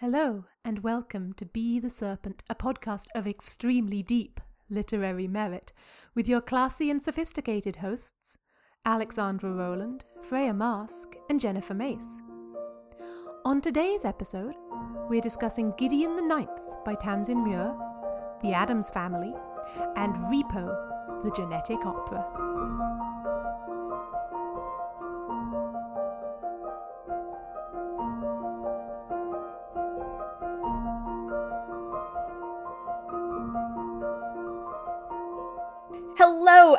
Hello, and welcome to Be the Serpent, a podcast of extremely deep literary merit, with your classy and sophisticated hosts, Alexandra Rowland, Freya Marske, and Jennifer Mace. On today's episode, we're discussing Gideon the Ninth by Tamsyn Muir, The Addams Family, and Repo, the Genetic Opera.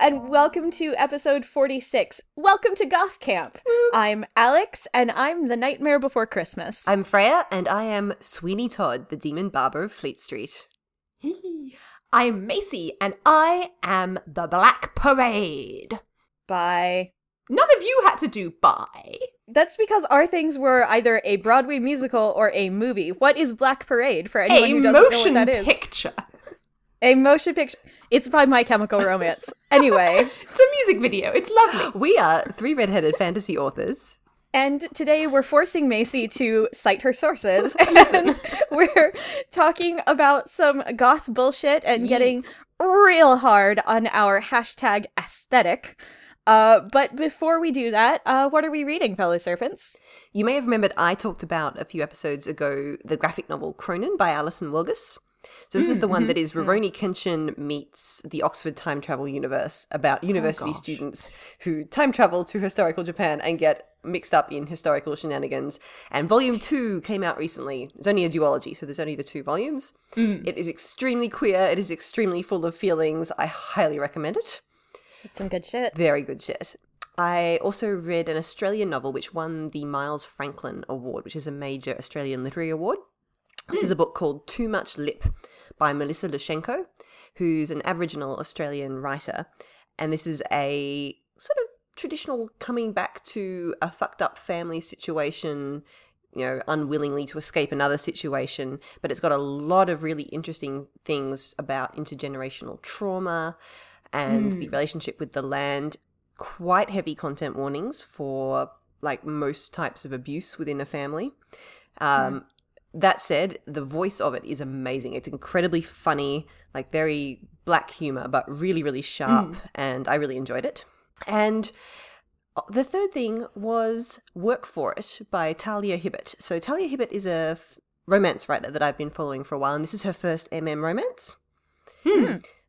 And welcome to episode 46. Welcome to Goth Camp. I'm Alex and I'm the Nightmare Before Christmas. I'm Freya, and I am Sweeney Todd, the demon barber of Fleet Street. I'm Macy, and I am the Black Parade. Bye. None of you had to do bye. That's because our things were either a Broadway musical or a movie. What is Black Parade for anyone A who doesn't know what motion that is? picture. A motion picture. It's by My Chemical Romance. anyway, It's a music video. It's lovely. We are three redheaded fantasy authors. and today we're forcing Macy to cite her sources and we're talking about some goth bullshit and getting real hard on our hashtag aesthetic. Uh, but before we do that, uh, what are we reading, fellow serpents? You may have remembered I talked about a few episodes ago the graphic novel Chronin by Alison Wilgus. So this is the one mm-hmm. that is mm-hmm. Rurouni Kenshin meets the Oxford time travel universe about oh, university gosh. students who time travel to historical Japan and get mixed up in historical shenanigans. And volume two came out recently. It's only a duology, so there's only the two volumes. Mm. It is extremely queer. It is extremely full of feelings. I highly recommend it. It's some good shit. Very good shit. I also read an Australian novel which won the Miles Franklin Award, which is a major Australian literary award. This is mm. a book called Too Much Lip by Melissa Lucashenko, who's an Aboriginal Australian writer. And this is a sort of traditional coming back to a fucked up family situation, you know, unwillingly to escape another situation. But it's got a lot of really interesting things about intergenerational trauma and the relationship with the land. Quite heavy content warnings for like most types of abuse within a family. Um, That said, the voice of it is amazing. It's incredibly funny, like very black humor, but really, really sharp. And I really enjoyed it. And uh, the third thing was Work for It by Talia Hibbert. So, Talia Hibbert is a f- romance writer that I've been following for a while, and this is her first MM romance.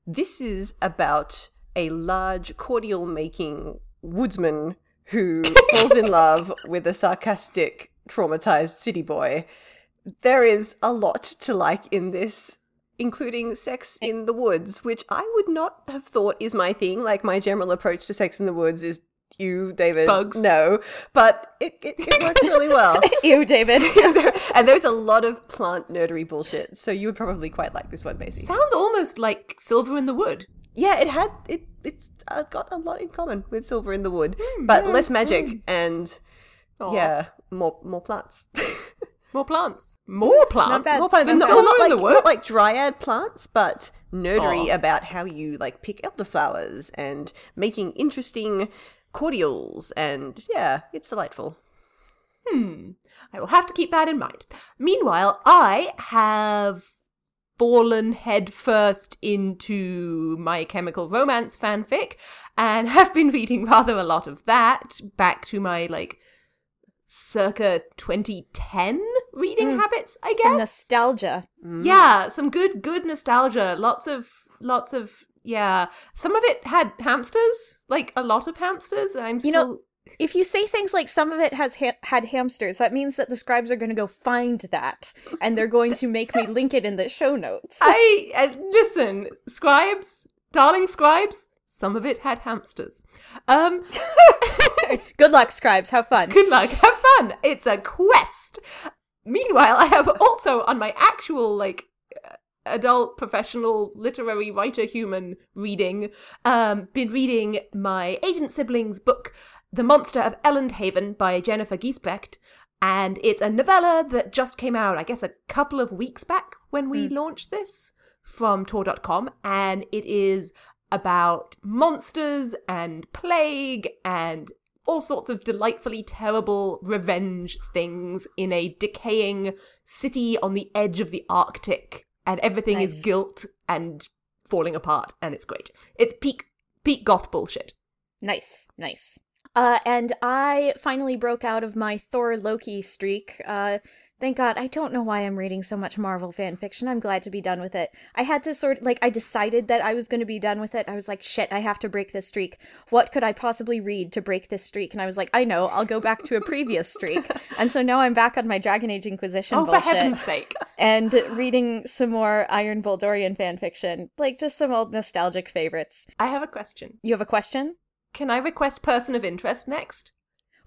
This is about a large cordial making woodsman who falls in love with a sarcastic, traumatized city boy. There is a lot to like in this, including sex eh. in the woods, which I would not have thought is my thing. Like, my general approach to sex in the woods is you, David. Bugs. No, but it, it, it works really well. Ew, David. and there's a lot of plant nerdery bullshit, so you would probably quite like this one, Macy. Sounds almost like Silver in the Wood. Yeah, it had it. It's uh, got a lot in common with Silver in the Wood, hmm, but hmm, less magic hmm. and yeah, more more plants. More plants. More plants. more plants, Than and Silver not in like not like dryad plants, but nerdery Aw. about how you like pick elderflowers and making interesting cordials, and yeah, it's delightful. Hmm. I will have to keep that in mind. Meanwhile, I have fallen headfirst into my chemical romance fanfic and have been reading rather a lot of that back to my like circa 2010 reading habits, I guess. Some nostalgia. Yeah, some good good nostalgia. Lots of lots of yeah. Some of it had hamsters, like a lot of hamsters. and I'm You know, If you say things like some of it has ha- had hamsters, that means that the scribes are going to go find that and they're going to make me link it in the show notes. I uh, listen, scribes, darling scribes. Some of it had hamsters. Um, Good luck, scribes. Have fun. good luck, have fun. It's a quest. Meanwhile, I have also on my actual like uh, adult professional literary writer human reading um been reading my agent siblings book The Monster of Elendhaven by Jennifer Giesbrecht. And it's a novella that just came out I guess a couple of weeks back when we launched this from tor.com and it is about monsters and plague and all sorts of delightfully terrible revenge things in a decaying city on the edge of the Arctic, and everything is Nice. guilt and falling apart, and it's great. It's peak peak goth bullshit. Nice, nice. Uh, and I finally broke out of my Thor Loki streak. Uh, thank God. I don't know why I'm reading so much Marvel fan fiction. I'm glad to be done with it. I had to sort like I decided that I was going to be done with it. I was like, shit, I have to break this streak. What could I possibly read to break this streak? And I was like, I know, I'll go back to a previous streak. and so now I'm back on my Dragon Age Inquisition Oh, for bullshit heaven's sake! and reading some more Iron Bull Dorian fan fiction, like just some old nostalgic favorites. I have a question. You have a question? Can I request person of interest next?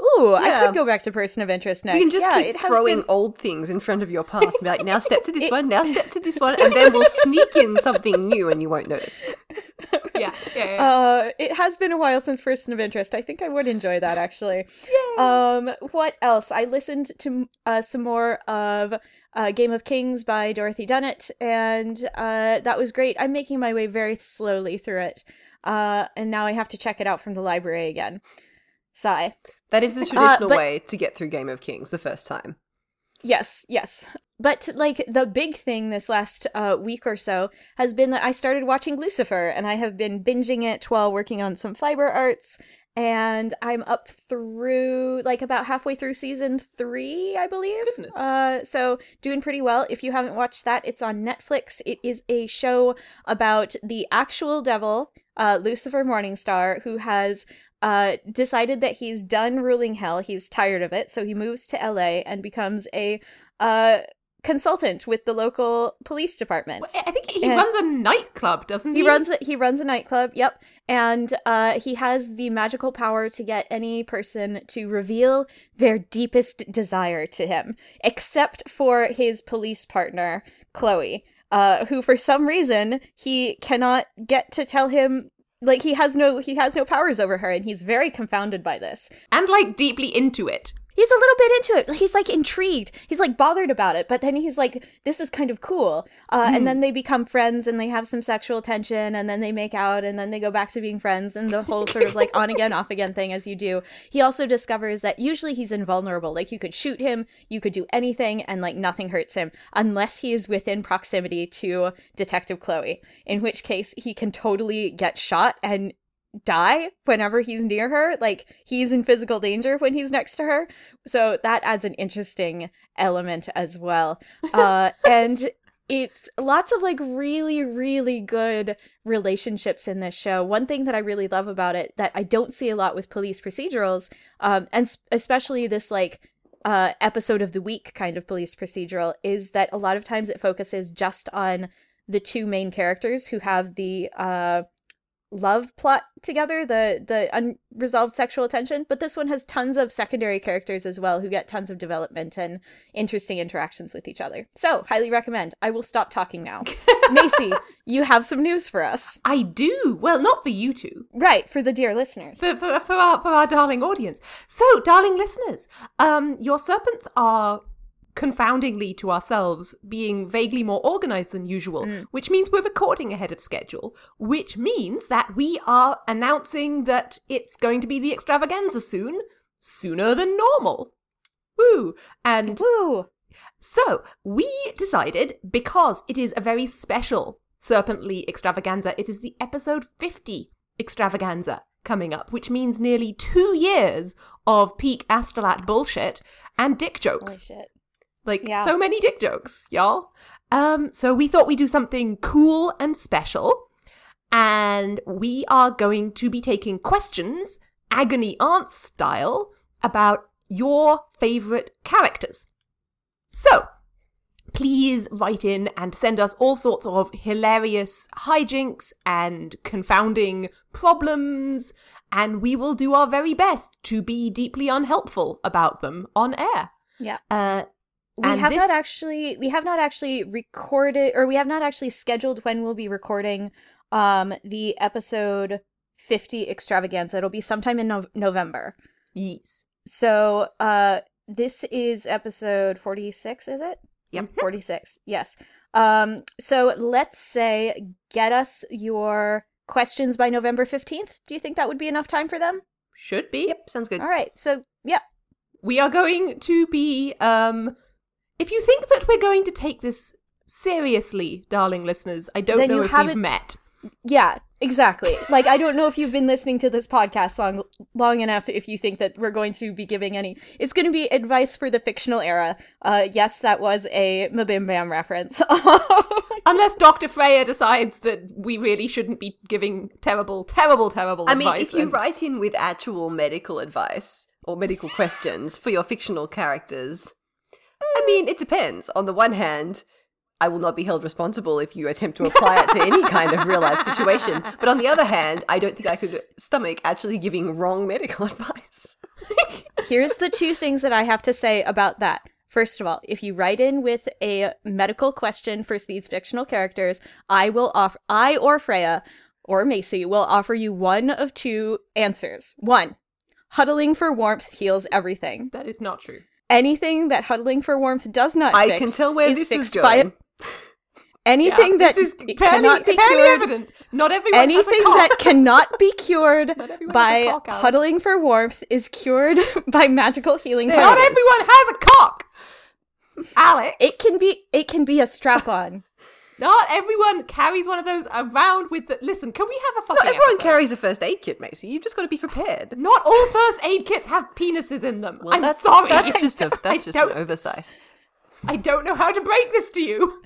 Ooh, I could go back to person of interest next. You can just yeah, keep throwing been- old things in front of your path and be like, now step to this one, now step to this one, and then we'll sneak in something new and you won't notice. Yeah, yeah, yeah. Uh, it has been a while since person of interest. I think I would enjoy that actually. Um, what else? I listened to uh, some more of uh, Game of Kings by Dorothy Dunnett, and uh, that was great. I'm making my way very slowly through it, uh, and now I have to check it out from the library again. Sigh. That is the traditional but- way to get through Game of Kings the first time. Yes, yes. But like the big thing this last uh, week or so has been that I started watching Lucifer, and I have been binging it while working on some fiber arts. And I'm up through like about halfway through season three, I believe. Goodness. Uh, so doing pretty well. If you haven't watched that, it's on Netflix. It is a show about the actual devil, uh, Lucifer Morningstar, who has uh, decided that he's done ruling hell. He's tired of it, so he moves to LA and becomes a uh, consultant with the local police department. I think he and- runs a nightclub, doesn't he? He runs a, he runs a nightclub. Yep, and uh, he has the magical power to get any person to reveal their deepest desire to him, except for his police partner Chloe, uh, who for some reason he cannot get to tell him. Like he has no he has no powers over her, and he's very confounded by this. and like deeply into it. He's a little bit into it. He's like intrigued. He's like bothered about it, but then he's like, "This is kind of cool." Uh, And then they become friends, and they have some sexual tension, and then they make out, and then they go back to being friends, and the whole sort of like on again, off again thing as you do. He also discovers that usually he's invulnerable. Like you could shoot him, you could do anything, and like nothing hurts him unless he is within proximity to Detective Chloe. In which case, he can totally get shot and die whenever he's near her. Like he's in physical danger when he's next to her. So that adds an interesting element as well. Uh, and it's lots of like really, really good relationships in this show. One thing that I really love about it that I don't see a lot with police procedurals, um, and especially this like uh, episode of the week kind of police procedural, is that a lot of times it focuses just on the two main characters who have the uh, love plot together, the the unresolved sexual tension. But this one has tons of secondary characters as well who get tons of development and interesting interactions with each other. So highly recommend. I will stop talking now. Macy, you have some news for us, I do. Well, not for you two, right? For the dear listeners. for, for, for, our, for our darling audience. So, darling listeners, um, your serpents are confoundingly to ourselves being vaguely more organized than usual, mm. which means we're recording ahead of schedule, which means that we are announcing that it's going to be the extravaganza soon, sooner than normal. Woo! And Woo! so we decided because it is a very special Serpently extravaganza, it is the episode 50 extravaganza coming up, which means nearly two years of peak Astolat bullshit and dick jokes. Like Yeah. so many dick jokes, y'all. Um, so we thought we'd do something cool and special, and we are going to be taking questions, agony aunt style, about your favorite characters. So, please write in and send us all sorts of hilarious hijinks and confounding problems, and we will do our very best to be deeply unhelpful about them on air. Yeah. Uh, We And have this- not actually we have not actually recorded or we have not actually scheduled when we'll be recording um the episode 50 extravaganza. It'll be sometime in Nov November. yes. So, uh this is episode 46, is it? Yep. 46. Yes. Um so let's say get us your questions by November 15th. Do you think that would be enough time for them? should be. Yep, sounds good. All right. So, yeah. We are going to be um if you think that we're going to take this seriously, darling listeners, I don't Then know you if haven't- we've met. Yeah, exactly. Like I don't know if you've been listening to this podcast long long enough if you think that we're going to be giving any It's going to be advice for the fictional era. Uh yes, that was a Mabim Bam reference. Unless Dr. Freya decides that we really shouldn't be giving terrible, terrible, terrible I mean, advice. if you and- write in with actual medical advice or medical questions for your fictional characters, I mean, it depends. On the one hand, I will not be held responsible if you attempt to apply it to any kind of real life situation. But on the other hand, I don't think I could stomach actually giving wrong medical advice. Here's the two things that I have to say about that. First of all, if you write in with a medical question for these fictional characters, I will offer I or Freya or Macy will offer you one of two answers. One, huddling for warmth heals everything. that is not true. Anything that huddling for warmth does not I fix can tell where is this is fixed by going. anything Yeah, that is fairly, cannot be cured. evident. Not everyone Anything that cannot be cured Not everyone has a by huddling for warmth is cured by magical healing powers. Not everyone has a cock. Alex. It can be it can be a strap on. Not everyone carries one of those around with the. Listen, can we have a fucking? Not everyone episode? carries a first aid kit, Macy. You've just got to be prepared. Not all first aid kits have penises in them. Well, I'm that's, sorry. That's just a I that's just an oversight. I don't know how to break this to you.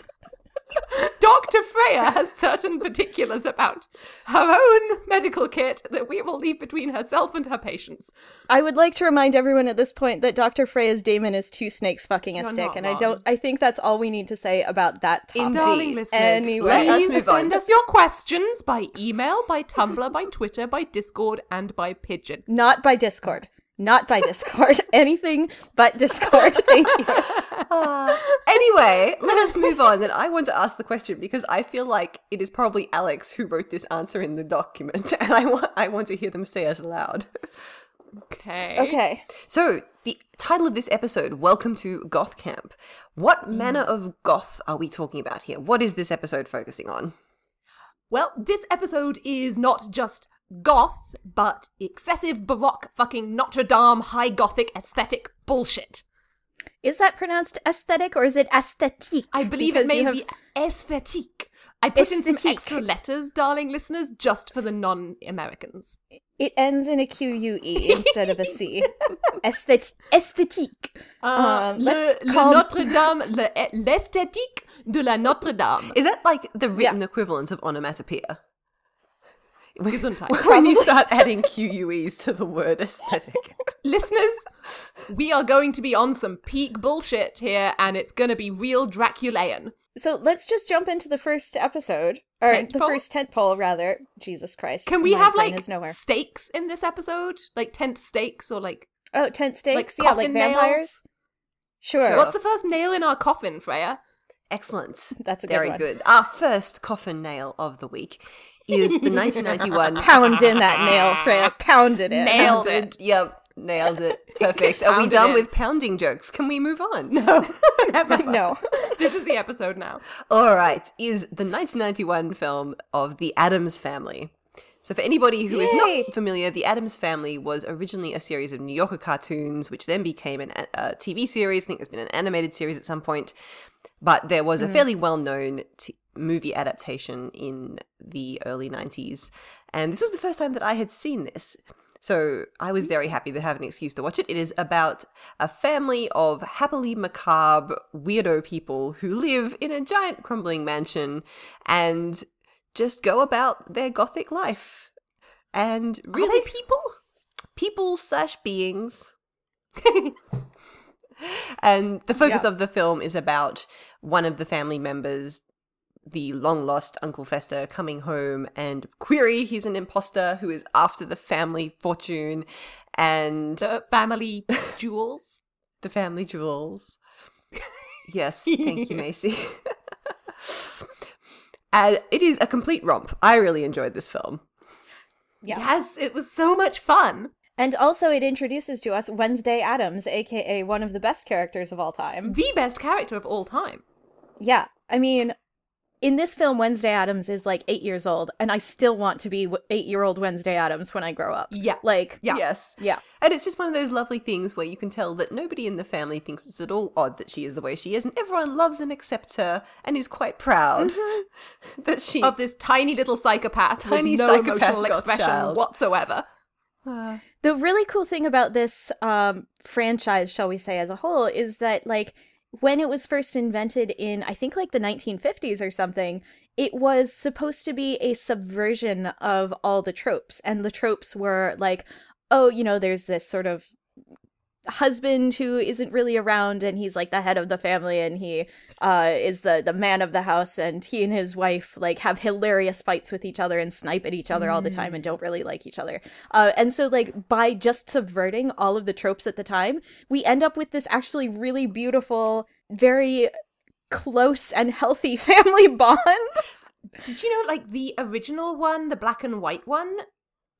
Dr. Freya has certain particulars about her own medical kit that we will leave between herself and her patients. I would like to remind everyone at this point that Dr. Freya's daemon is two snakes fucking a You're stick, not and I don't I think that's all we need to say about that topic. Indeed. Darling listeners, Anyway. Let us please move on. send us your questions by email, by Tumblr, by Twitter, by Discord, and by Pigeon. Not by Discord. Not by Discord. Anything but Discord. Thank you. Anyway, let us move on. And I want to ask the question because I feel like it is probably Alex who wrote this answer in the document, and I want I want to hear them say it aloud. Okay. Okay. So, the title of this episode, Welcome to Goth Camp. What mm. manner of goth are we talking about here? What is this episode focusing on? Well, this episode is not just goth, but excessive baroque fucking Notre Dame high gothic aesthetic bullshit. Is that pronounced aesthetic or is it aesthetique? I believe Because it may have- be aesthetique. I put in some extra letters, darling listeners, just for the non-Americans. It ends in a Q U E instead of a C. Aesthet- aesthetique. Uh, Um, le, let's le call- Notre Dame, le- l'esthétique de la Notre Dame. Is that like the written equivalent of onomatopoeia? Gesundheit. when you start adding QUEs to the word aesthetic. Listeners, we are going to be on some peak bullshit here, and it's going to be real Draculaean. So let's just jump into the first episode, or Tent the pole? first tent pole, rather. Jesus Christ! Can oh we have like nowhere? stakes in this episode? Like tent stakes or like. Oh, tent stakes. like yeah, like coffin nails? Sure. Sure. What's the first nail in our coffin, Freya? Excellent. That's a good Very one. good. Our first coffin nail of the week is the 1991 Pound in that nail, Freya. Pound it. Nailed Pounded- it. Yep, nailed it. Perfect. Are we done it. with pounding jokes? Can we move on? No, never. No. This is the episode now. All right, is the 1991 film of The Addams Family. So, for anybody who is Yay! not familiar, The Addams Family was originally a series of New Yorker cartoons, which then became an, a TV series. I think there's been an animated series at some point. But there was a hmm. fairly well known t- movie adaptation in the early 90s. And this was the first time that I had seen this. So I was very happy to have an excuse to watch it. It is about a family of happily macabre weirdo people who live in a giant crumbling mansion and just go about their gothic life. And Are really, they people? people slash beings. and the focus Yeah. of the film is about one of the family members, the long lost Uncle Fester, coming home and query he's an imposter who is after the family fortune and The family jewels. the family jewels. Yes, thank you, Macy. and it is a complete romp. I really enjoyed this film. Yeah. Yes, it was so much fun. And also, it introduces to us Wednesday Addams, aka one of the best characters of all time. The best character of all time. Yeah, I mean, in this film, Wednesday Addams is like eight years old, and I still want to be eight year old Wednesday Addams when I grow up. Yeah. Like, Yeah. Yes. yeah. And it's just one of those lovely things where you can tell that nobody in the family thinks it's at all odd that she is the way she is, and everyone loves and accepts her and is quite proud that she. Of this tiny little psychopath Tiny with no psychopath emotional expression child. whatsoever. The really cool thing about this um, franchise, shall we say, as a whole, is that like when it was first invented in, I think like the 1950s or something, it was supposed to be a subversion of all the tropes, and the tropes were like, oh, you know, there's this sort of husband who isn't really around and he's like the head of the family and he uh is the the man of the house and he and his wife like have hilarious fights with each other and snipe at each other all the time and don't really like each other uh and so like by just subverting all of the tropes at the time we end up with this actually really beautiful very close and healthy family bond Did you know, like, the original one, the black and white one,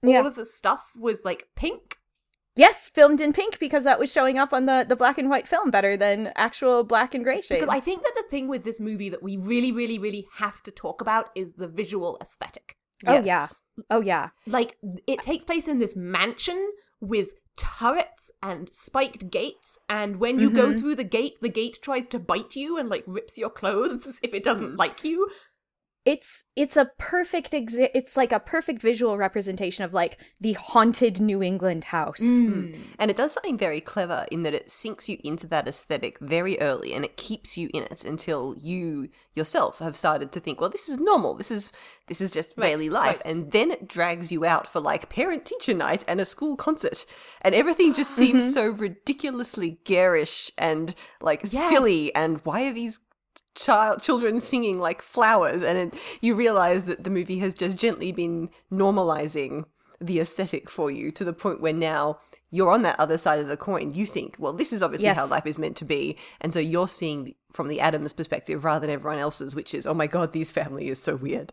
Yeah. all of the stuff was, like, pink? Yes filmed in pink because that was showing up on the the black and white film better than actual black and gray shades Because I think that the thing with this movie that we really, really, really have to talk about is the visual aesthetic. oh yeah. Oh yeah. Like, it takes place in this mansion with turrets and spiked gates, and when you go mm-hmm. through the gate, the gate tries to bite you and, like, rips your clothes if it doesn't mm. like you. It's it's a perfect exa- it's like a perfect visual representation of like the haunted New England house. Mm. Mm. And it does something very clever in that it sinks you into that aesthetic very early and it keeps you in it until you yourself have started to think, well, this is normal. This is this is just daily life. And then it drags you out for like parent teacher night and a school concert. And everything just seems mm-hmm. so ridiculously garish and like silly and why are these child children singing like flowers and it, you realize that the movie has just gently been normalizing the aesthetic for you to the point where now you're on that other side of the coin. You think well this is obviously how life is meant to be. And so you're seeing from the addams perspective rather than everyone else's which is oh my god these family is so weird.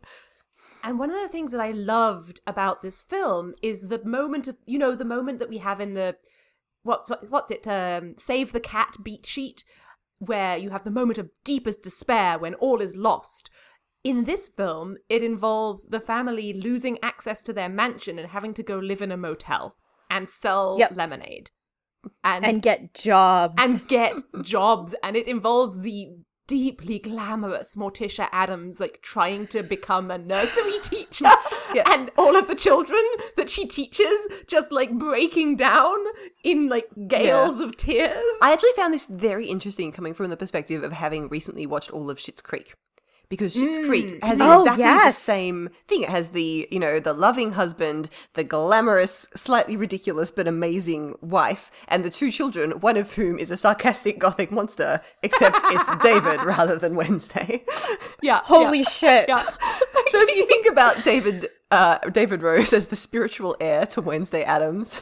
And one of the things that I loved about this film is the moment of, you know, the moment that we have in the, what's what, what's it, um, Save the Cat beat sheet, where you have the moment of deepest despair when all is lost. In this film, it involves the family losing access to their mansion and having to go live in a motel and sell Yep. lemonade. And, And get jobs. and get jobs and it involves the deeply glamorous Morticia Addams like trying to become a nursery teacher. And all of the children that she teaches just like breaking down in like gales of tears. i actually found this very interesting coming from the perspective of having recently watched all of Schitt's creek because Schitt's Creek has Oh, exactly the same thing. It has the, you know, the loving husband, the glamorous, slightly ridiculous but amazing wife, and the two children, one of whom is a sarcastic gothic monster, except it's David rather than Wednesday. yeah. Holy yeah, shit. Yeah. so if you think about David uh, David Rose as the spiritual heir to Wednesday Addams,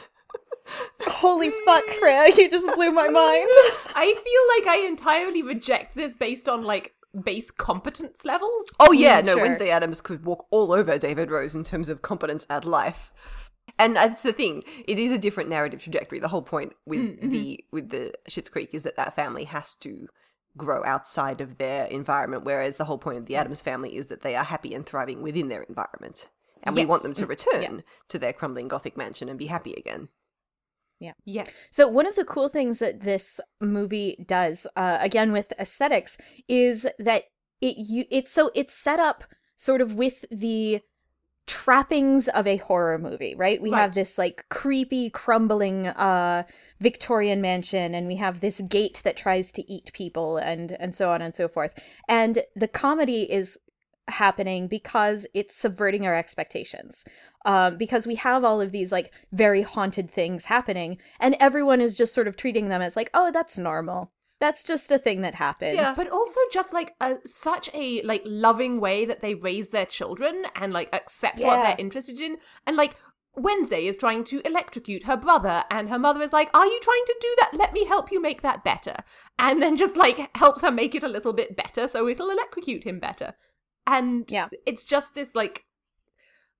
Holy fuck, Freya, you just blew my mind. I feel like I entirely reject this based on like base competence levels. Oh yeah, no, sure. Wednesday Addams could walk all over David Rose in terms of competence at life. And that's the thing; it is a different narrative trajectory. The whole point with mm, mm-hmm. the with the Schitt's Creek is that that family has to grow outside of their environment, whereas the whole point of the mm. Addams family is that they are happy and thriving within their environment, and we want them to mm, return to their crumbling Gothic mansion and be happy again. Yes. So one of the cool things that this movie does, uh, again with aesthetics, is that it you it's so it's set up sort of with the trappings of a horror movie, right? We have this like creepy, crumbling uh Victorian mansion and we have this gate that tries to eat people and and so on and so forth. And the comedy is happening because it's subverting our expectations. Um, because we have all of these like very haunted things happening, and everyone is just sort of treating them as like, oh, that's normal. That's just a thing that happens. Yeah, but also just like a, such a like loving way that they raise their children and like accept what they're interested in, and like Wednesday is trying to electrocute her brother, and her mother is like, "Are you trying to do that? Let me help you make that better," and then just like helps her make it a little bit better so it'll electrocute him better, and Yeah. it's just this like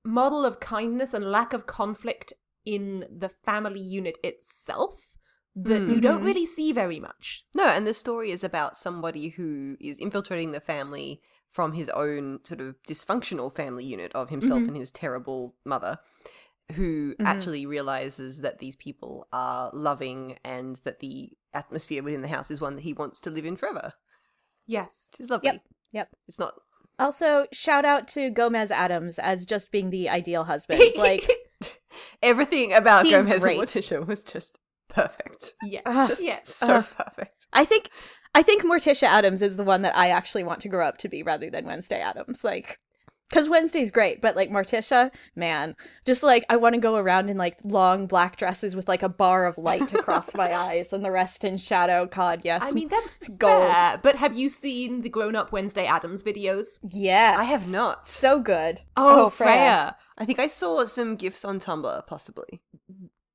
model of kindness and lack of conflict in the family unit itself that you don't Mhm. really see very much. No, and the story is about somebody who is infiltrating the family from his own sort of dysfunctional family unit of himself Mhm. and his terrible mother, who Mhm. actually realizes that these people are loving and that the atmosphere within the house is one that he wants to live in forever. Yes. Which is lovely. yep. It's not. Also, shout out to Gomez Addams as just being the ideal husband. Like, Everything about Gomez great. and Morticia was just perfect. yes. Ah. Just yes. so Uh, perfect. I think I think Morticia Addams is the one that I actually want to grow up to be rather than Wednesday Addams. Like cuz Wednesday's great, but like Morticia, man, just like I want to go around in like long black dresses with like a bar of light across my eyes and the rest in shadow. God, yes. I mean, that's Goals. fair. But have you seen the grown up Wednesday Addams videos? yes. I have not. So good. Oh, Freya. Freya. I think I saw some gifs on Tumblr, possibly.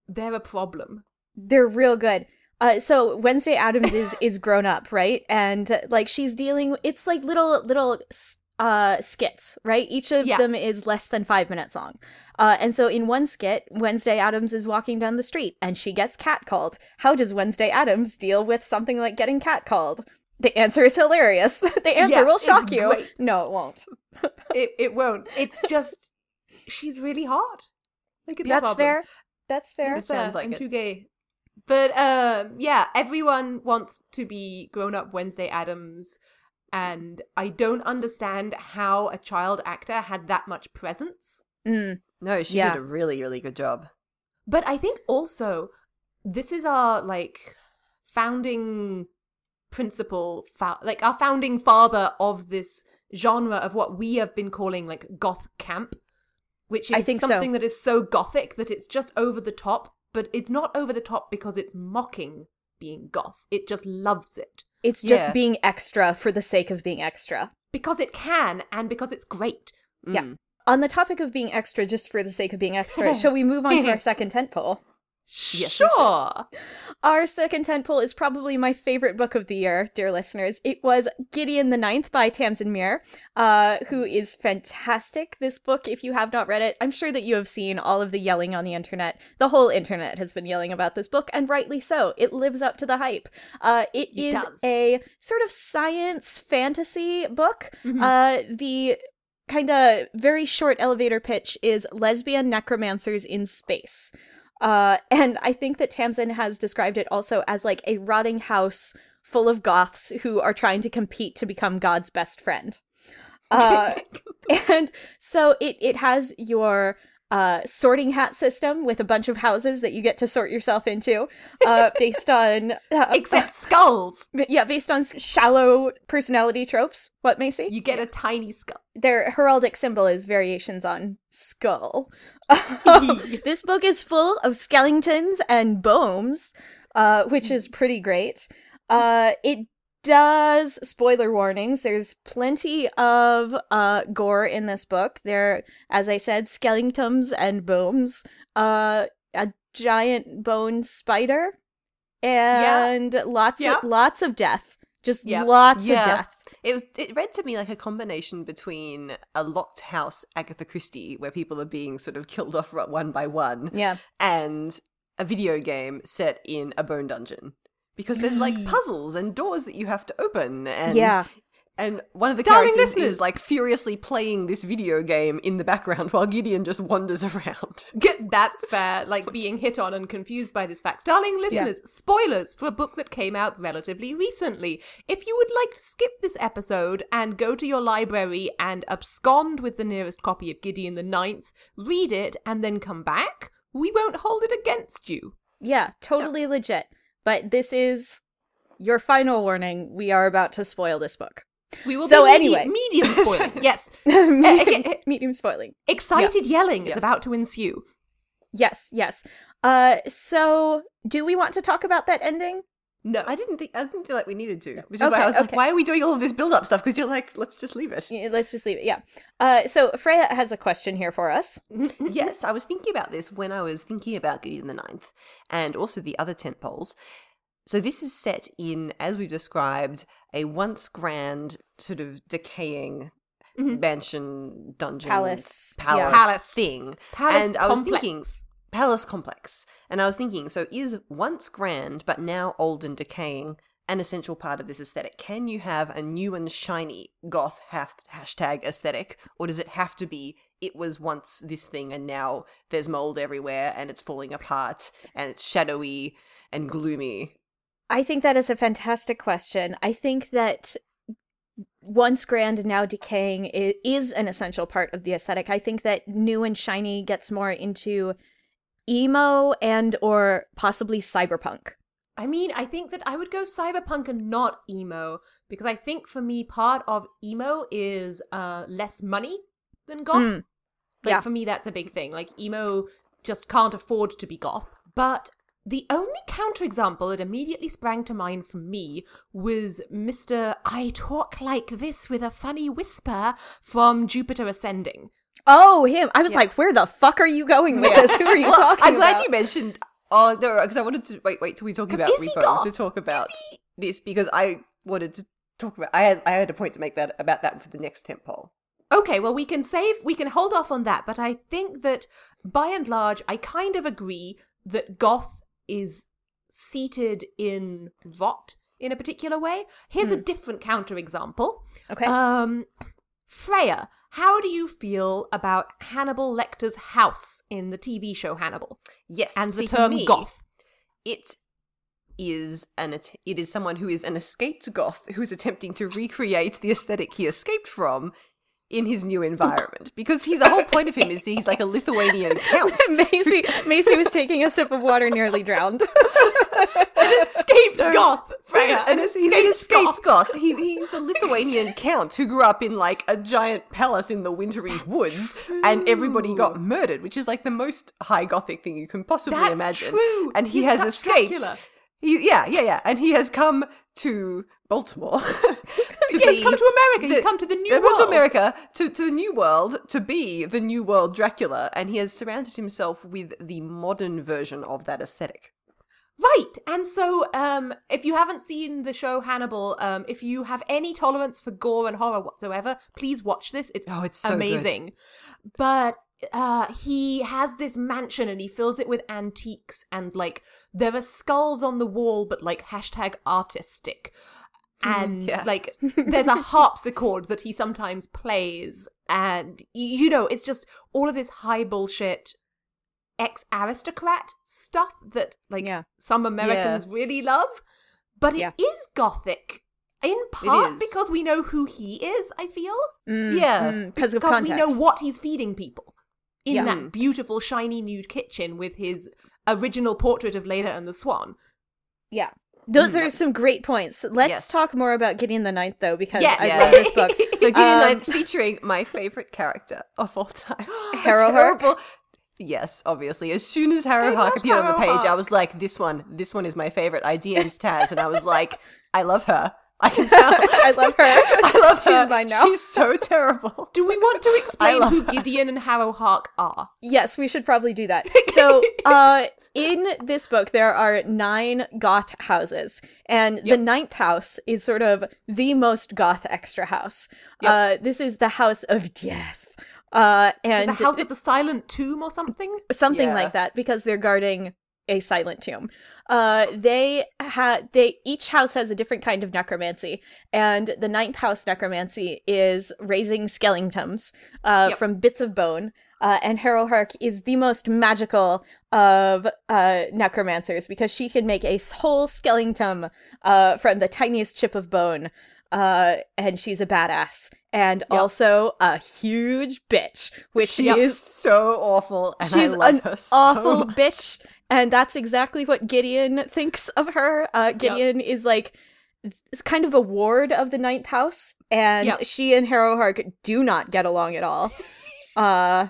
They're a problem. They're real good. Uh, so Wednesday Addams is is grown up, right? And uh, like she's dealing. It's like little little s- uh skits, right? Each of Yeah. them is less than five minutes long. Uh, and so in one skit, Wednesday Addams is walking down the street and she gets catcalled. How does Wednesday Addams deal with something like getting catcalled? The answer is hilarious. the answer Yeah, will shock you. great. No, it won't. It it won't. It's just she's really hot. Like it's That's problem. fair. That's fair. It sounds fair. like I'm it. too gay. But um, yeah, everyone wants to be grown up Wednesday Addams, and I don't understand how a child actor had that much presence. Mm, No, she Yeah. did a really, really good job. But I think also this is our like founding principle, fa- like our founding father of this genre of what we have been calling like goth camp, which is I think so. something that is so gothic that it's just over the top, but it's not over the top because it's mocking being goth. It just loves it it's just Yeah. being extra for the sake of being extra. because it can and because it's great. Yeah. Mm. On the topic of being extra, just for the sake of being extra, shall we move on to our second tentpole? Yes, sure. Our second tentpole is probably my favorite book of the year, dear listeners. It was Gideon the Ninth by Tamsyn Muir, uh, who is fantastic. This book, if you have not read it, I'm sure that you have seen all of the yelling on the internet. The whole internet has been yelling about this book, and rightly so. It lives up to the hype. Uh, it It is does. a sort of science fantasy book. Mhm. Uh, the kind of very short elevator pitch is lesbian necromancers in space. Uh, and I think that Tamsyn has described it also as like a rotting house full of goths who are trying to compete to become God's best friend. Uh, and so it it has your uh, sorting hat system with a bunch of houses that you get to sort yourself into, uh, based on uh, Except skulls. yeah, based on shallow personality tropes. What Macy? You get a tiny skull. their heraldic symbol is variations on skull. this book is full of skeletons and bones, uh, which is pretty great. Uh, it does spoiler warnings. There's plenty of uh, gore in this book. There, as I said, skeletons and bones. Uh, a giant bone spider, and lots Yeah. of lots of death. Just Yeah. lots Yeah. of death. It was. It read to me like a combination between a locked house Agatha Christie, where people are being sort of killed off one by one, Yeah. and a video game set in a bone dungeon. Because there's like puzzles and doors that you have to open, and Yeah. and one of the Darling characters listeners. is like furiously playing this video game in the background while Gideon just wanders around. That's fair, like being hit on and confused by this fact. Darling listeners, spoilers for a book that came out relatively recently. If you would like to skip this episode and go to your library and abscond with the nearest copy of Gideon the Ninth, read it, and then come back, we won't hold it against you. Yeah, totally legit. But this is your final warning. We are about to spoil this book. We will So be anyway. medium spoiling. yes. medium, medium spoiling. Excited yelling is about to ensue. Yes, yes. Uh, so do we want to talk about that ending? No. I didn't think I didn't feel like we needed to, which is Okay, why I was like, "Why are we doing all of this build-up stuff?" Because you're like, "Let's just leave it." Yeah, Let's just leave it. Yeah. Uh, so Freya has a question here for us. yes, I was thinking about this when I was thinking about Gideon the Ninth and also the other tent poles. So this is set in, as we've described, a once grand, sort of decaying Mhm. mansion, dungeon, Palace, palace, yeah. Palace. thing. Palace and I was complex. thinking, palace complex. And I was thinking, so is once grand but now old and decaying an essential part of this aesthetic? Can you have a new and shiny goth hashtag aesthetic, or does it have to be it was once this thing and now there's mold everywhere and it's falling apart and it's shadowy and gloomy? I think that is a fantastic question. I think that once grand and now decaying is an essential part of the aesthetic. I think that new and shiny gets more into emo and or possibly cyberpunk. I mean, I think that I would go cyberpunk and not emo because I think for me, part of emo is uh, less money than goth. Mm, Like yeah. for me, that's a big thing. Like emo just can't afford to be goth. But the only counterexample that immediately sprang to mind for me was Mr. I talk like this with a funny whisper from Jupiter Ascending. Oh, him. I was Yeah. like, where the fuck are you going with this? Who are you Well, talking I'm glad about? you mentioned. Oh no, because I wanted to wait. Wait till we talk about Repo goth? to talk about this because I wanted to talk about. I had I had a point to make that about that for the next temp poll. Okay, well, we can save, we can hold off on that, but I think that by and large, I kind of agree that goth is seated in rot in a particular way. Here's a different counterexample. Okay. Um, Freya, how do you feel about Hannibal Lecter's house in the TV show Hannibal Yes, and the term me, goth? It is an it is someone who is an escaped goth who is attempting to recreate the aesthetic he escaped from in his new environment because he's the whole point of him is that he's like a Lithuanian count. Macy Macy was taking a sip of water, nearly drowned. an Escaped goth, Freya, and an he's an escaped escaped goth. He, he's a Lithuanian count who grew up in like a giant palace in the wintry woods, and everybody got murdered, which is like the most high gothic thing you can possibly That's imagine. true. And he He's has escaped. He, yeah, yeah, yeah, and he has come to Baltimore to Yeah, he's come to America. He's come to the new come to world. America to to the new world to be the new world Dracula, and he has surrounded himself with the modern version of that aesthetic. Right. And so, um, if you haven't seen the show Hannibal, um, if you have any tolerance for gore and horror whatsoever, please watch this. It's, Oh, it's so good. amazing. But uh, he has this mansion and he fills it with antiques and like there are skulls on the wall, but like hashtag artistic. And Yeah. like there's a harpsichord that he sometimes plays, and you know it's just all of this high bullshit ex aristocrat stuff that like Yeah. some Americans really love, but it is Yeah. gothic in part because we know who he is. I feel Yeah. because of because we know what he's feeding people in Yeah. that beautiful shiny nude kitchen with his original portrait of Leda and the Swan. Yeah. Those are some great points. Let's Yes. talk more about Gideon the Ninth, though, because Yeah. I Yeah. love this book. So Gideon Um, Ninth featuring my favorite character of all time. Harrowhark? Terrible- Yes, obviously. As soon as Harrow I Hark love appeared on the Harrow page, I was like, this one, this one is my favorite. I DM'd Taz and I was like, I love her. I can tell. I love her. I love She's her. mine now. She's so terrible. Do we want to explain who her. Gideon and Harrowhark are? Yes, we should probably do that. So, uh, in this book, there are nine goth houses, and the ninth house is sort of the most goth extra house. Uh, this is the house of death. Uh, and the House of the Silent Tomb or something? something Yeah. like that because they're guarding a silent tomb. Uh, they had they each house has a different kind of necromancy, and the ninth house necromancy is raising skeletons uh, Yep. from bits of bone. Uh, and Harrowhark is the most magical of uh, necromancers because she can make a whole skeleton uh, from the tiniest chip of bone. Uh, and she's a badass and also a huge bitch, which She's is so awful, and she's I love an so awful much. bitch and that's exactly what gideon thinks of her uh gideon is like is kind of the ward of the ninth house and Yep. she and harrowhark do not get along at all uh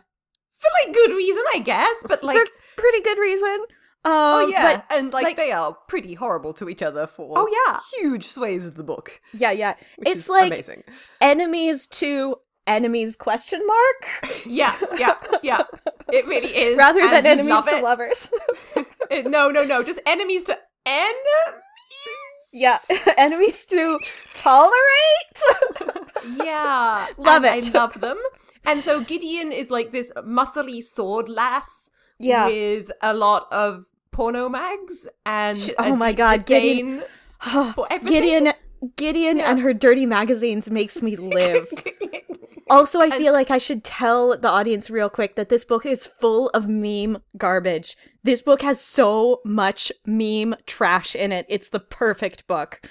For like good reason, I guess, but like for pretty good reason um, Oh yeah, but and like, like- they are pretty horrible to each other for Oh, yeah. huge sways of the book. yeah yeah it's like amazing. enemies to enemies question mark yeah, yeah, yeah. It really is. rather than enemies love to lovers Uh, No, no, no. Just enemies to enemies. yeah enemies to tolerate Yeah, Love and it. I love them. And so Gideon is like this muscly sword lass Yeah. with a lot of porno mags and Sh- a oh my God, Gideon- disdain for everything. Gideon Gideon and her dirty magazines makes me live. Also, I feel like I should tell the audience real quick that this book is full of meme garbage. This book has so much meme trash in it. It's the perfect book.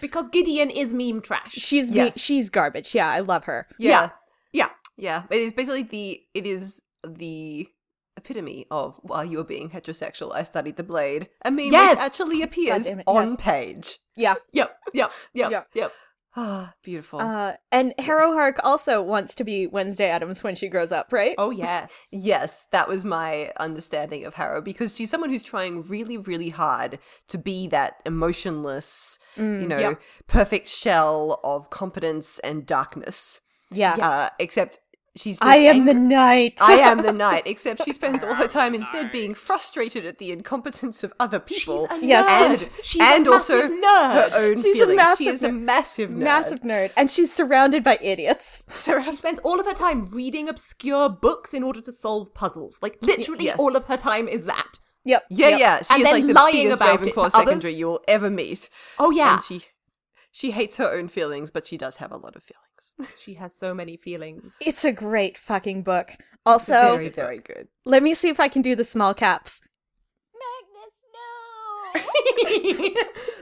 because Gideon is meme trash. She's me- she's garbage. Yeah, I love her. Yeah. Yeah. Yeah. It is basically the it is the epitome of while you were being heterosexual, I studied the blade. A meme Yes! which actually appears on yes. page. Yeah. Yep. Yep. Yep. Yeah. Yep. Ah, beautiful. Uh, and Harrowhark also wants to be Wednesday Addams when she grows up, right? Oh yes. Yes, that was my understanding of Harrow because she's someone who's trying really, really hard to be that emotionless, you know, Yep. perfect shell of competence and darkness. yeah. Uh, except she's just I am the knight. I am the knight, except she spends all her time instead being frustrated at the incompetence of other people. She's Yes. nerd. and She's and a also nerd. her own She's a feelings. massive she is a massive nerd. massive nerd, and she's surrounded by idiots. She spends all of her time reading obscure books in order to solve puzzles. Like literally, yes. all of her time is that. Yep. Yeah, Yep. yeah. She And is then like the lying biggest about it Ravenclaw to others. secondary you will ever meet. Oh yeah, And she she hates her own feelings, but she does have a lot of feelings. she has so many feelings. It's a great fucking book. Also, very, very good. let me see if I can do the small caps. Magnus know!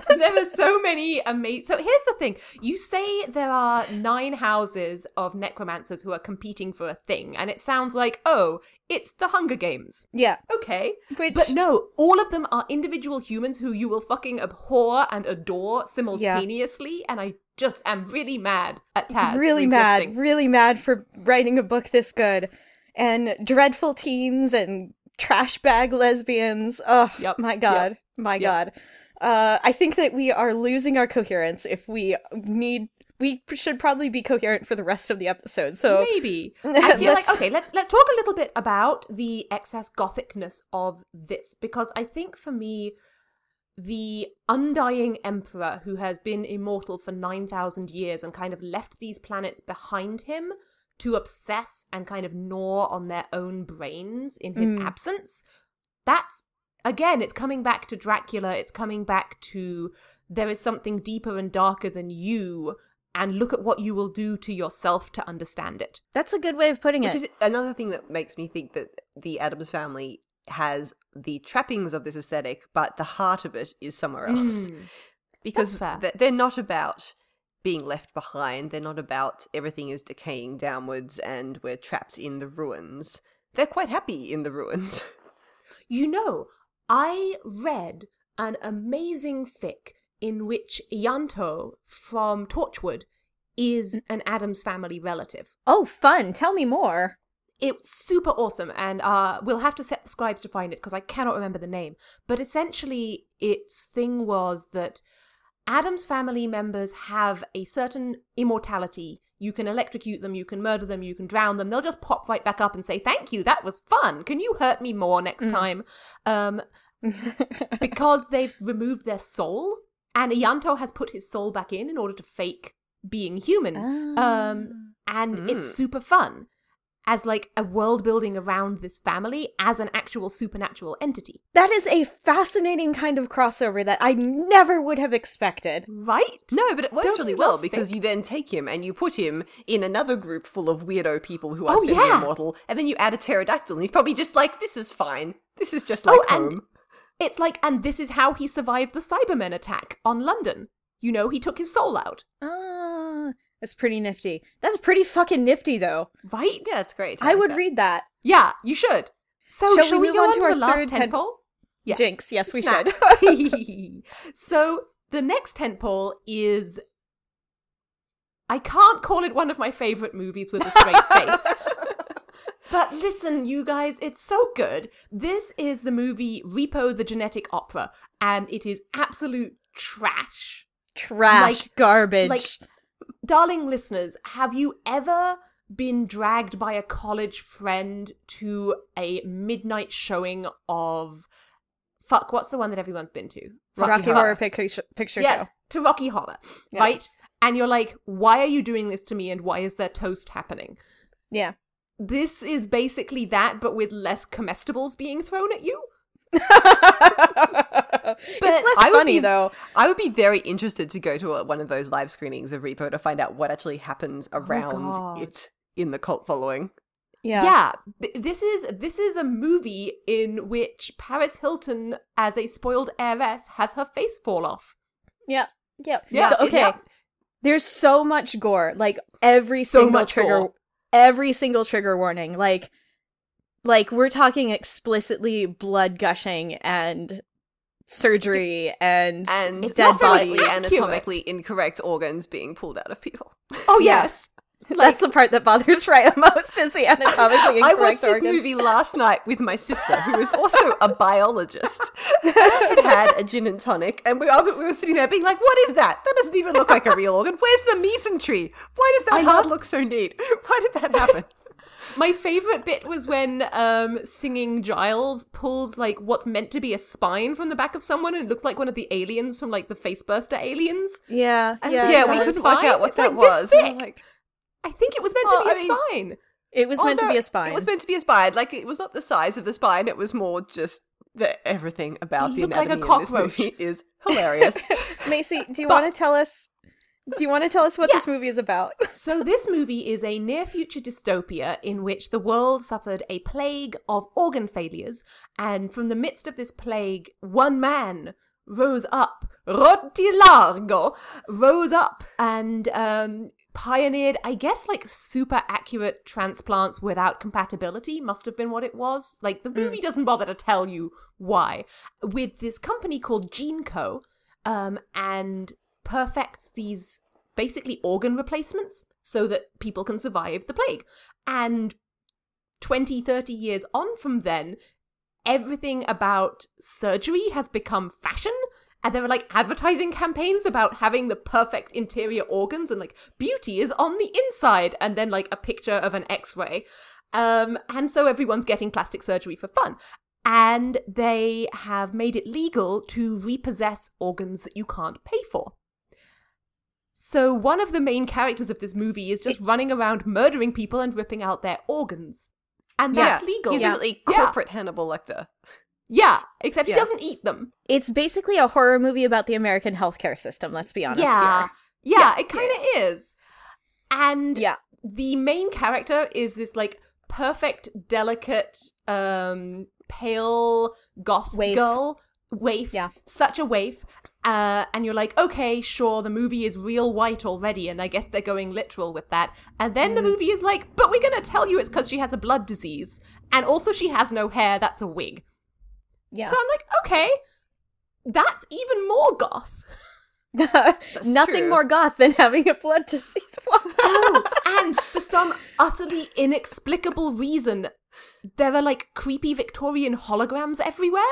There are so many amazing. So here's the thing: you say there are nine houses of necromancers who are competing for a thing, and it sounds like, oh, it's the Hunger Games. Yeah. Okay, Which but no, all of them are individual humans who you will fucking abhor and adore simultaneously, and I just am really mad at Taz. really mad, really mad for writing a book this good. And dreadful teens and trash bag lesbians. Oh Yep, my god. My yep. god. Uh, I think that we are losing our coherence if we need we should probably be coherent for the rest of the episode. So Maybe. I feel like okay, let's let's talk a little bit about the excess gothicness of this because I think for me the undying emperor who has been immortal for 9000 years and kind of left these planets behind him to obsess and kind of gnaw on their own brains in his Mm. absence that's again it's coming back to dracula it's coming back to there is something deeper and darker than you and look at what you will do to yourself to understand it that's a good way of putting Which it. is another thing that makes me think that the Addams family has the trappings of this aesthetic, but the heart of it is somewhere else. Mm. because th- they're not about being left behind. They're not about everything is decaying downwards and we're trapped in the ruins. They're quite happy in the ruins. You know, I read an amazing fic in which Ianto from Torchwood is an Addams family relative. oh, fun. Tell me more. It's super awesome, and uh, we'll have to set the scribes to find it because I cannot remember the name. But essentially, its thing was that Addams family members have a certain immortality. You can electrocute them, you can murder them, you can drown them. They'll just pop right back up and say, "Thank you, that was fun. Can you hurt me more next time?" Um, because they've removed their soul, and Ianto has put his soul back in in order to fake being human. Um, and it's Mm. super fun as like a world building around this family as an actual supernatural entity, That is a fascinating kind of crossover that I never would have expected. right? No, but it works Don't really well because fic? you then take him and you put him in another group full of weirdo people who are Oh, semi-immortal, and then you add a pterodactyl, and he's probably just like, "This is fine. This is just like Oh, and- home." It's like, and this is how he survived the Cybermen attack on London. You know, he took his soul out, Ah, that's pretty nifty. That's pretty fucking nifty, though. right? Yeah, it's great. I like would that. read that. Yeah, you should. So Shall shall, we we, go on on to to our our last tent- tentpole? Yeah. Jinx, yes, we should. So the next tentpole is. I can't call it one of my favorite movies with a straight face. But listen, you guys, it's so good. This is the movie Repo the Genetic Opera, and it is absolute trash. Trash, Like- garbage. like- Darling listeners, have you ever been dragged by a college friend to a midnight showing of. Fuck, what's the one that everyone's been to? Rocky, Horror Picture, picture yes, Show. to Rocky Horror, Yes. right? And you're like, why are you doing this to me and why is there toast happening? Yeah. this is basically that, but with less comestibles being thrown at you. It's less funny be- though. I would be very interested to go to a, one of those live screenings of Repo to find out what actually happens oh around God. it in the cult following. Yeah. Yeah, this is this is a movie in which Paris Hilton, as a spoiled heiress, has her face fall off. Yeah. Yeah. Yeah, So- okay. yeah. There's so much gore. Like every So single much trigger gore. every single trigger warning. Like like we're talking explicitly blood gushing and surgery and, And dead completely bodies. anatomically incorrect organs being pulled out of people. Oh Yeah. yes, That's the part that bothers Freya most is the anatomically incorrect I incorrect watched this organs. movie last night with my sister, who is also a biologist. had had a gin and tonic, and we, we were sitting there being like, "What is that? That doesn't even look like a real organ. Where's the mesentery? Why does that I heart love- look so neat? Why did that happen?" My favorite bit was when um singing Giles pulls like what's meant to be a spine from the back of someone and it looks like one of the aliens from like the Faceburster aliens. Yeah, And yeah. yeah, Yeah, we couldn't work out what It's that like was. We thick. like, I think it was meant Well, to be I a mean- spine. It was Oh, meant to be a spine. It was meant to be a spine. Like it was not the size of the spine. It was more just that everything about He the looked like a anatomy in this movie is hilarious. Macy, do you But- want to tell us do you want to tell us what this movie is about? So, this movie is a near future dystopia in which the world suffered a plague of organ failures, and from the midst of this plague, one man rose up, Rotti Largo, rose up and um, pioneered, I guess, like super accurate transplants without compatibility, must have been what it was. Like, the movie doesn't bother to tell you why. With this company called GeneCo, um, and perfects these basically organ replacements so that people can survive the plague. And 20, 30 years on from then, everything about surgery has become fashion. And there are like advertising campaigns about having the perfect interior organs and like beauty is on the inside, and then like a picture of an x ray. Um, and so everyone's getting plastic surgery for fun. And they have made it legal to repossess organs that you can't pay for. So one of the main characters of this movie is just running around murdering people and ripping out their organs. And that's yeah, legal. He's basically Yeah. corporate Hannibal Lecter. Yeah, except Yeah. he doesn't eat them. It's basically a horror movie about the American healthcare system, let's be honest yeah. here. yeah. Yeah, it kind of is. And Yeah. the main character is this like perfect, delicate, um, pale goth Waif. girl. Waif. Yeah. Such a waif. Uh, and you're like, okay, sure, the movie is real white already, and I guess they're going literal with that. And then the Mm. movie is like, but we're gonna tell you it's because she has a blood disease. And also she has no hair, that's a wig. Yeah. So I'm like, okay, that's even more goth. Nothing true. more goth than having a blood disease. Oh, and for some utterly inexplicable reason, there are like creepy Victorian holograms everywhere.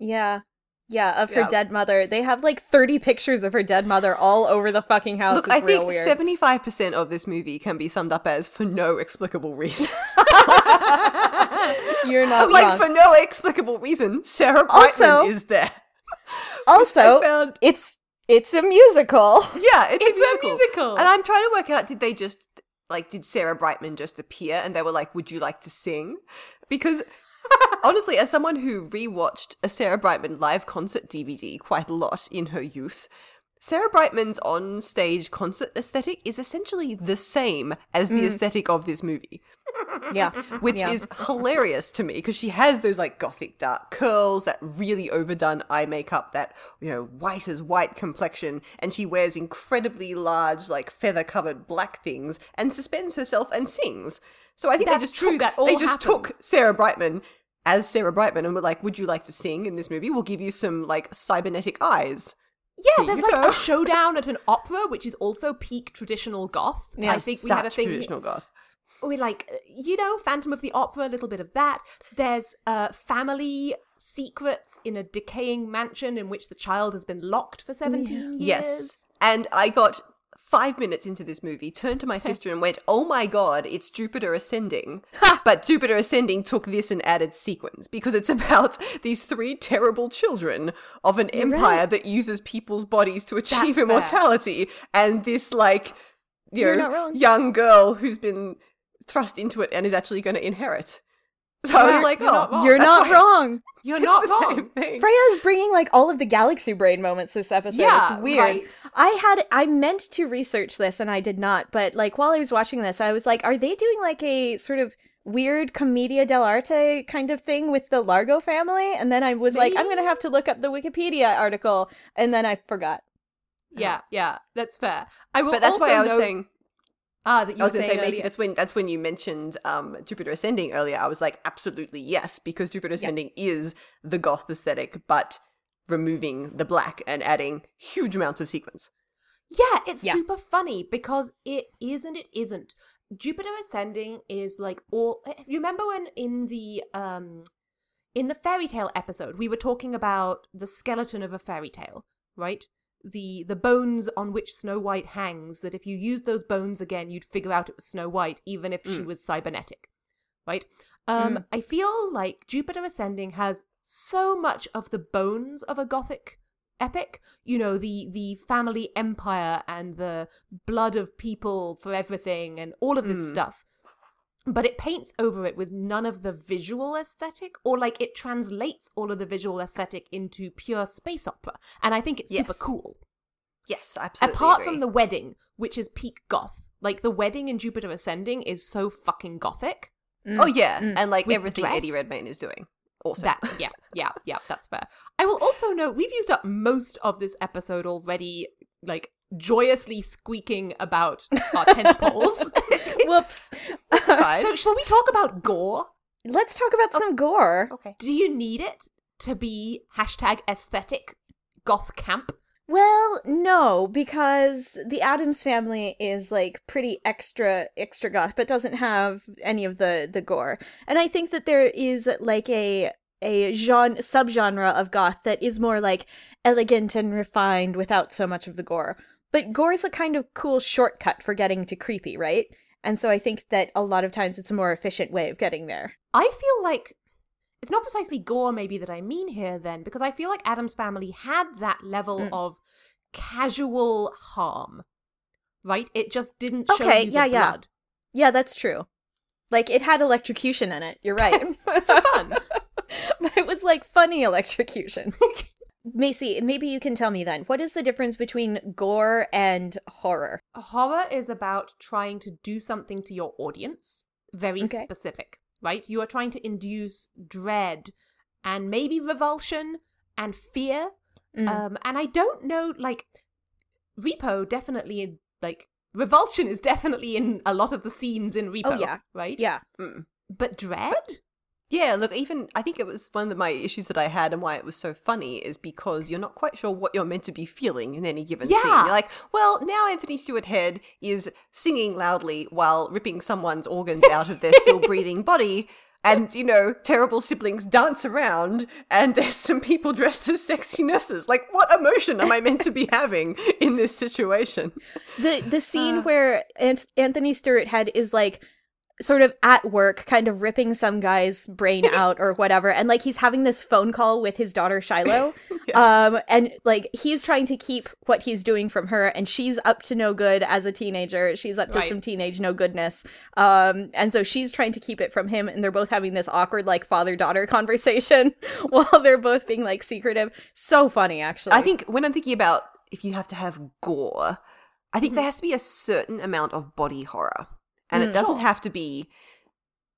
yeah. Yeah, of her Yeah. dead mother. They have like 30 pictures of her dead mother all over the fucking house. Look, it's I real think weird. seventy-five percent of this movie can be summed up as for no explicable reason. You're not like wrong. for no explicable reason, Sarah Brightman Also- is there. also, found- it's it's a musical. Yeah, it's, It's a, a musical. musical. And I'm trying to work out did they just like did Sarah Brightman just appear and they were like, "Would you like to sing?" Because honestly, as someone who rewatched a Sarah Brightman live concert DVD quite a lot in her youth, Sarah Brightman's on stage concert aesthetic is essentially the same as the mm. aesthetic of this movie Yeah. which Yeah. is hilarious to me because she has those like gothic dark curls, that really overdone eye makeup, that you know white as white complexion, and she wears incredibly large like feather covered black things and suspends herself and sings. So I think That's they just true, took, that all they just took. Sarah Brightman as Sarah Brightman and were like, "Would you like to sing in this movie? We'll give you some like cybernetic eyes." Yeah, Here there's like go. a showdown at an opera, which is also peak traditional goth. I think we had a thing. traditional goth. we like you know phantom of the opera a little bit of that there's uh family secrets in a decaying mansion in which the child has been locked for 17 years Yes. And I got five minutes into this movie, turned to my sister and went, Oh my god, it's Jupiter Ascending. but Jupiter Ascending took this and added sequence because it's about these three terrible children of an empire that uses people's bodies to achieve fair. immortality. And this, like, you You're know, young girl who's been thrust into it and is actually going to inherit. So I was You're- like, you're oh, not wrong. You're not wrong. You're It's not the wrong. same thing. Freya's bringing like all of the galaxy brain moments this episode. Yeah, it's weird. right. I had I meant to research this and I did not, but like while I was watching this, I was like, are they doing like a sort of weird commedia dell'arte kind of thing with the Largo family? And then I was like, I'm gonna have to look up the Wikipedia article, and then I forgot. Yeah, yeah, that's fair. I will But that's also why I was note- saying. Ah that you I was going to say, Macy, that's when that's when you mentioned um, Jupiter Ascending earlier. I was like, absolutely yes, because Jupiter Ascending is the goth aesthetic, but removing the black and adding huge amounts of sequence. Yeah, it's Yeah. super funny because it is and it isn't. Jupiter ascending is like all you remember when in the um in the fairy tale episode we were talking about the skeleton of a fairy tale, right? The the bones on which Snow White hangs that if you used those bones again you'd figure out it was Snow White even if she Mm. was cybernetic. Right? Um I feel like Jupiter ascending has so much of the bones of a gothic epic you know the the family empire and the blood of people for everything and all of this Mm. stuff but it paints over it with none of the visual aesthetic or like it translates all of the visual aesthetic into pure space opera and i think it's super Yes. cool Yes, absolutely. apart agree. from the wedding which is peak goth like the wedding in jupiter ascending is so fucking gothic Mm. oh yeah, Mm. and like With everything dress? Eddie Redmayne is doing. Also, That yeah, yeah, yeah, that's fair. I will also note we've used up most of this episode already, like joyously squeaking about our tent poles. Whoops. fine. so shall we talk about gore? Let's talk about some gore. okay. Do you need it to be hashtag aesthetic goth camp? Well, no, because the Addams family is like pretty extra extra goth, but doesn't have any of the the gore. And I think that there is like a a genre subgenre of goth that is more like elegant and refined without so much of the gore. But gore is a kind of cool shortcut for getting to creepy, right? And so I think that a lot of times it's a more efficient way of getting there. I feel like it's not precisely gore, maybe that I mean here, then, because I feel like Addams family had that level Mm. of casual harm, right? It just didn't show Okay, you the yeah, yeah. blood. Yeah, that's true. Like it had electrocution in it. You're right. For fun. but it was like funny electrocution. Macy, maybe you can tell me then. What is the difference between gore and horror? horror is about trying to do something to your audience very Okay. specific right you are trying to induce dread and maybe revulsion and fear Mm. um and i don't know like repo definitely like revulsion is definitely in a lot of the scenes in repo Oh, yeah. right yeah. Mm. but dread Yeah, look, even I think it was one of my issues that I had and why it was so funny is because you're not quite sure what you're meant to be feeling in any given scene. Yeah. You're like, well, now Anthony Stewart Head is singing loudly while ripping someone's organs out of their still breathing body. And, you know, terrible siblings dance around, and there's some people dressed as sexy nurses. Like, what emotion am I meant to be having in this situation? The the scene Uh. where Ant- Anthony Stewart Head is like sort of at work kind of ripping some guy's brain out or whatever. And like he's having this phone call with his daughter Shiloh. Um and like he's trying to keep what he's doing from her and she's up to no good as a teenager. She's up to Right. some teenage no goodness. Um and so she's trying to keep it from him and they're both having this awkward like father daughter conversation while they're both being like secretive. So funny actually. I think when I'm thinking about if you have to have gore, I think there Mm-hmm. has to be a certain amount of body horror. And Mm. it doesn't Sure. have to be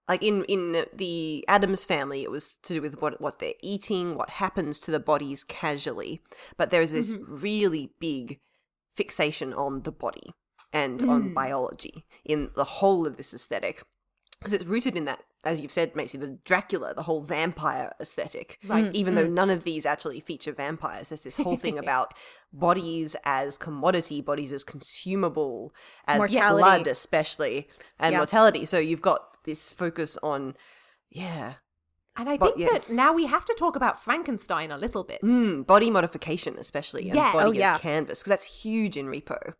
like in in the Addams family it was to do with what what they're eating, what happens to the bodies casually. But there's this Mm-hmm. really big fixation on the body and on Mm. biology in the whole of this aesthetic. Because it's rooted in that, as you've said, Macy, the Dracula, the whole vampire aesthetic right even though none of these actually feature vampires there's this whole thing about bodies as commodity bodies as consumable as Mortality. blood especially and Yeah. mortality so you've got this focus on yeah and i but think yeah. that now we have to talk about frankenstein a little bit mm, body modification especially and Yeah. body Oh, yeah. as canvas because that's huge in repo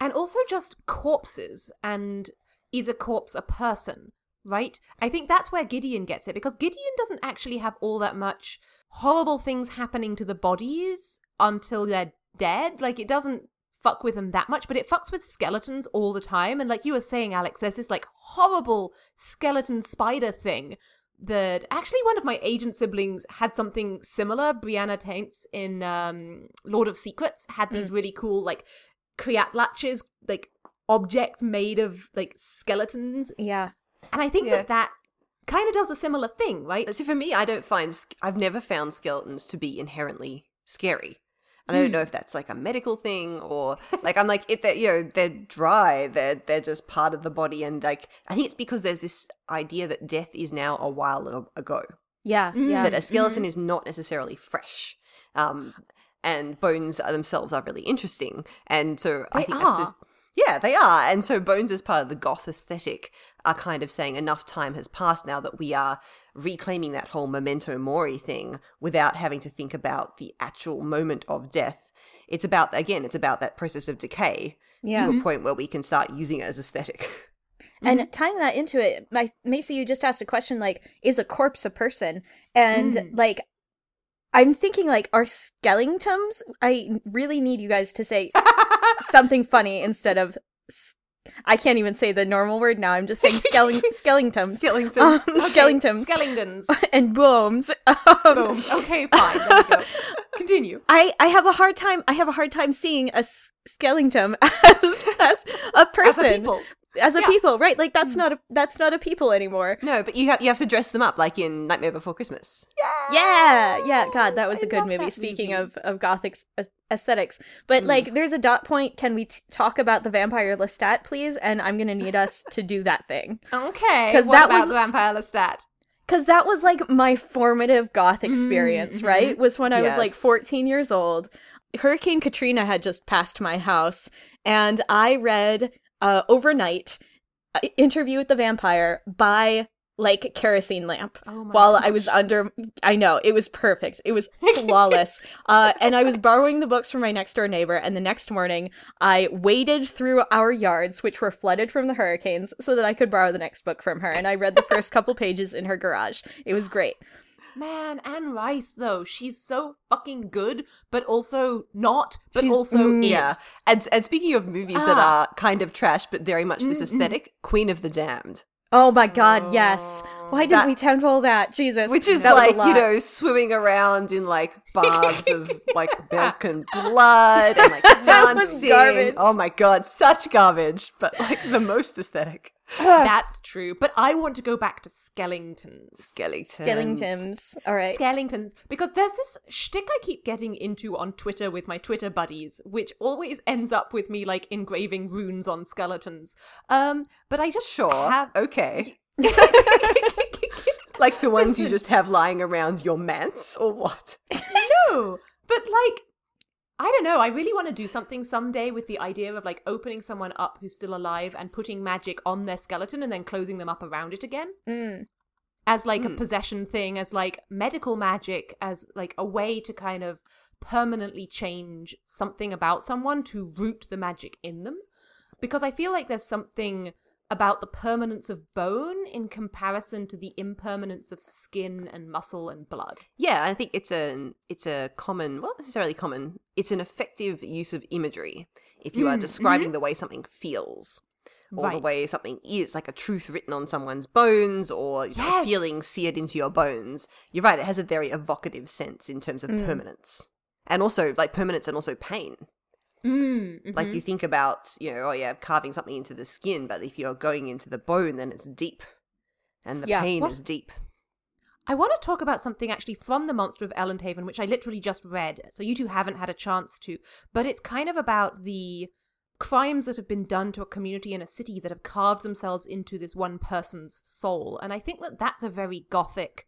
and also just corpses and is a corpse a person right i think that's where gideon gets it because gideon doesn't actually have all that much horrible things happening to the bodies until they're dead like it doesn't fuck with them that much, but it fucks with skeletons all the time. And like you were saying, Alex, there's this like horrible skeleton spider thing that actually one of my agent siblings had something similar. Breanna Teintze in um, Lord of Secrets had these really cool like creatlatches, like objects made of like skeletons. Yeah. And I think Yeah. that that kind of does a similar thing, right? So for me, I don't find I've never found skeletons to be inherently scary. And I don't know if that's like a medical thing or like I'm like it. They're, you know, they're dry. They're they're just part of the body, and like I think it's because there's this idea that death is now a while ago. Yeah. Mm. Yeah. That a skeleton is not necessarily fresh. Um, and bones are themselves are really interesting, and so I They think that's this. Yeah, they are. And so bones is part of the goth aesthetic are kind of saying enough time has passed now that we are reclaiming that whole memento mori thing without having to think about the actual moment of death. It's about again, it's about that process of decay yeah. to a point where we can start using it as aesthetic. And tying that into it, my Macy, you just asked a question like, is a corpse a person? And Mm. like, I'm thinking like, are skeletons? I really need you guys to say something funny instead of. I can't even say the normal word now. I'm just saying skele- skeletons. Skeleton. Um, Okay, skeletons Skeletons. and booms. Um, Boom. Okay, fine. There. Continue. I, I have a hard time. I have a hard time seeing a s- skeleton as, as a person, As a people. as a Yeah. people, right? Like that's not a that's not a people anymore. no, but you have you have to dress them up like in Nightmare Before Christmas. Yeah, yeah. yeah. God, that was I a good movie. Speaking movie. of of gothic a- aesthetics, but like, there's a dot point. Can we t- talk about the vampire Lestat, please? And I'm gonna need us to do that thing Okay. 'Cause what that about was- the vampire Lestat? because that was like my formative goth experience. mhm. Right, was when I was like 14 years old. Hurricane Katrina had just passed my house, and I read uh, overnight uh, Interview with the Vampire by like kerosene lamp Oh my while God. I was under. I know it was perfect. It was flawless. uh, and I was borrowing the books from my next door neighbor. And the next morning, I waded through our yards, which were flooded from the hurricanes, so that I could borrow the next book from her. And I read the first couple pages in her garage. It was great. Man, Anne Rice though, she's so fucking good, but also not, but She's- also mm. Yeah. And and speaking of movies that Ah. are kind of trash but very much this Mm, mm. aesthetic, Queen of the Damned. Oh my god, yes. Oh. Why didn't That- we temple that? Jesus. Which is that like, you know, swimming around in like baths of like milk and blood and like dancing. Oh my god, such garbage, but like the most aesthetic. That's true. But I want to go back to Skellingtons. Skellingtons. Skellingtons. All right. Skellingtons. Because there's this shtick I keep getting into on Twitter with my Twitter buddies, which always ends up with me like engraving runes on skeletons. Um, but I just Sure. have Okay. Like the ones you just have lying around your manse or what? no, but like, I don't know. I really want to do something someday with the idea of like opening someone up who's still alive and putting magic on their skeleton and then closing them up around it again Mm. as like a Hmm. possession thing, as like medical magic, as like a way to kind of permanently change something about someone to root the magic in them. Because I feel like there's something about the permanence of bone in comparison to the impermanence of skin and muscle and blood. Yeah, I think it's a it's a common, well, not necessarily common. It's an effective use of imagery if you are Mm, describing the way something feels. Or the way something is, like a truth written on someone's bones, or you know, feeling seared into your bones. You're right; it has a very evocative sense in terms of permanence, and also like permanence and also pain. Mm, Like you think about, you know, oh yeah, carving something into the skin, but if you're going into the bone, then it's deep, and the Yeah. pain What- is deep. I want to talk about something actually from The Monster of Elendhaven, which I literally just read, so you two haven't had a chance to. But it's kind of about the crimes that have been done to a community in a city that have carved themselves into this one person's soul. And I think that that's a very gothic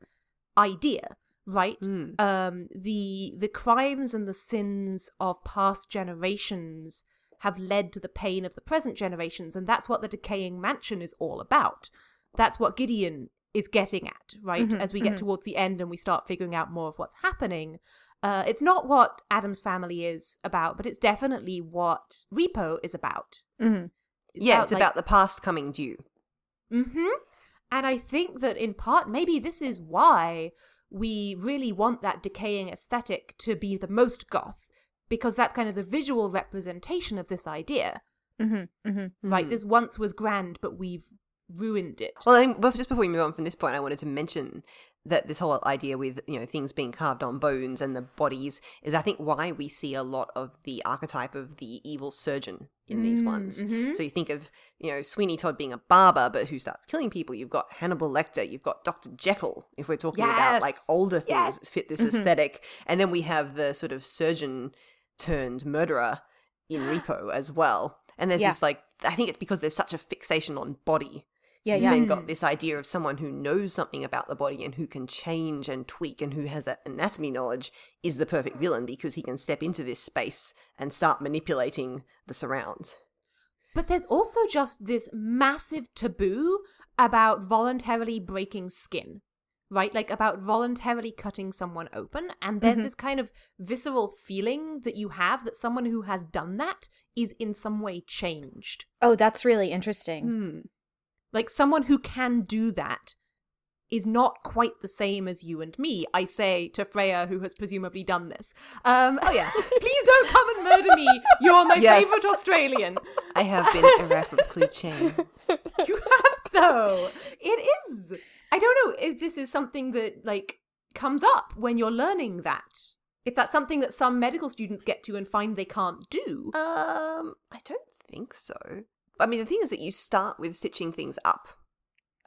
idea, right? Mm. Um, the the crimes and the sins of past generations have led to the pain of the present generations, and that's what the decaying mansion is all about. That's what Gideon is getting at, right? Mhm, As we get mhm. towards the end and we start figuring out more of what's happening. Uh, it's not what Addams family is about, but it's definitely what Repo is about. Mhm. yeah, it's like- about the past coming due. Mm-hmm. And I think that in part, maybe this is why we really want that decaying aesthetic to be the most goth, because that's kind of the visual representation of this idea. Mm-hmm, mm-hmm. Right? This once was grand, but we've ruined it. Well, I think, just before we move on from this point, I wanted to mention that this whole idea with you know things being carved on bones and the bodies is, I think, why we see a lot of the archetype of the evil surgeon in these ones. mhm. So you think of you know Sweeney Todd being a barber, but who starts killing people. You've got Hannibal Lecter. You've got Doctor Jekyll. If we're talking about like older things Yes. that fit this aesthetic, and then we have the sort of surgeon turned murderer in Repo as well. And there's Yeah. this like I think it's because there's such a fixation on body Yeah, You've yeah. then got this idea of someone who knows something about the body and who can change and tweak and who has that anatomy knowledge is the perfect villain because he can step into this space and start manipulating the surrounds. But there's also just this massive taboo about voluntarily breaking skin, right? Like about voluntarily cutting someone open. And there's Mhm. this kind of visceral feeling that you have that someone who has done that is in some way changed. Oh, that's really interesting. Hmm. Like someone who can do that is not quite the same as you and me, I say to Freya, who has presumably done this. Um, oh yeah, please don't come and murder me. You're my Yes. favorite Australian. I have been irreparably changed. You have though. It is. I don't know if this is something that like comes up when you're learning that. If that's something that some medical students get to and find they can't do. Um, I don't think so. I mean, the thing is that you start with stitching things up.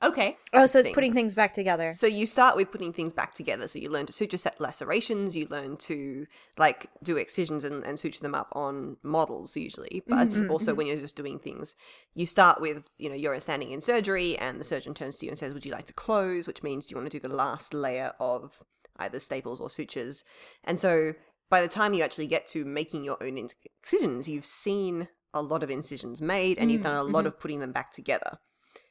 Okay. Oh, so it's thing. putting things back together. So you start with putting things back together. So you learn to suture set lacerations. You learn to like do excisions and, and suture them up on models usually. But Mm-hmm, also when you're just doing things, you start with you know you're standing in surgery and the surgeon turns to you and says, "Would you like to close?" Which means do you want to do the last layer of either staples or sutures. And so by the time you actually get to making your own incisions, you've seen a lot of incisions made and you've mm, done a lot mm-hmm. of putting them back together.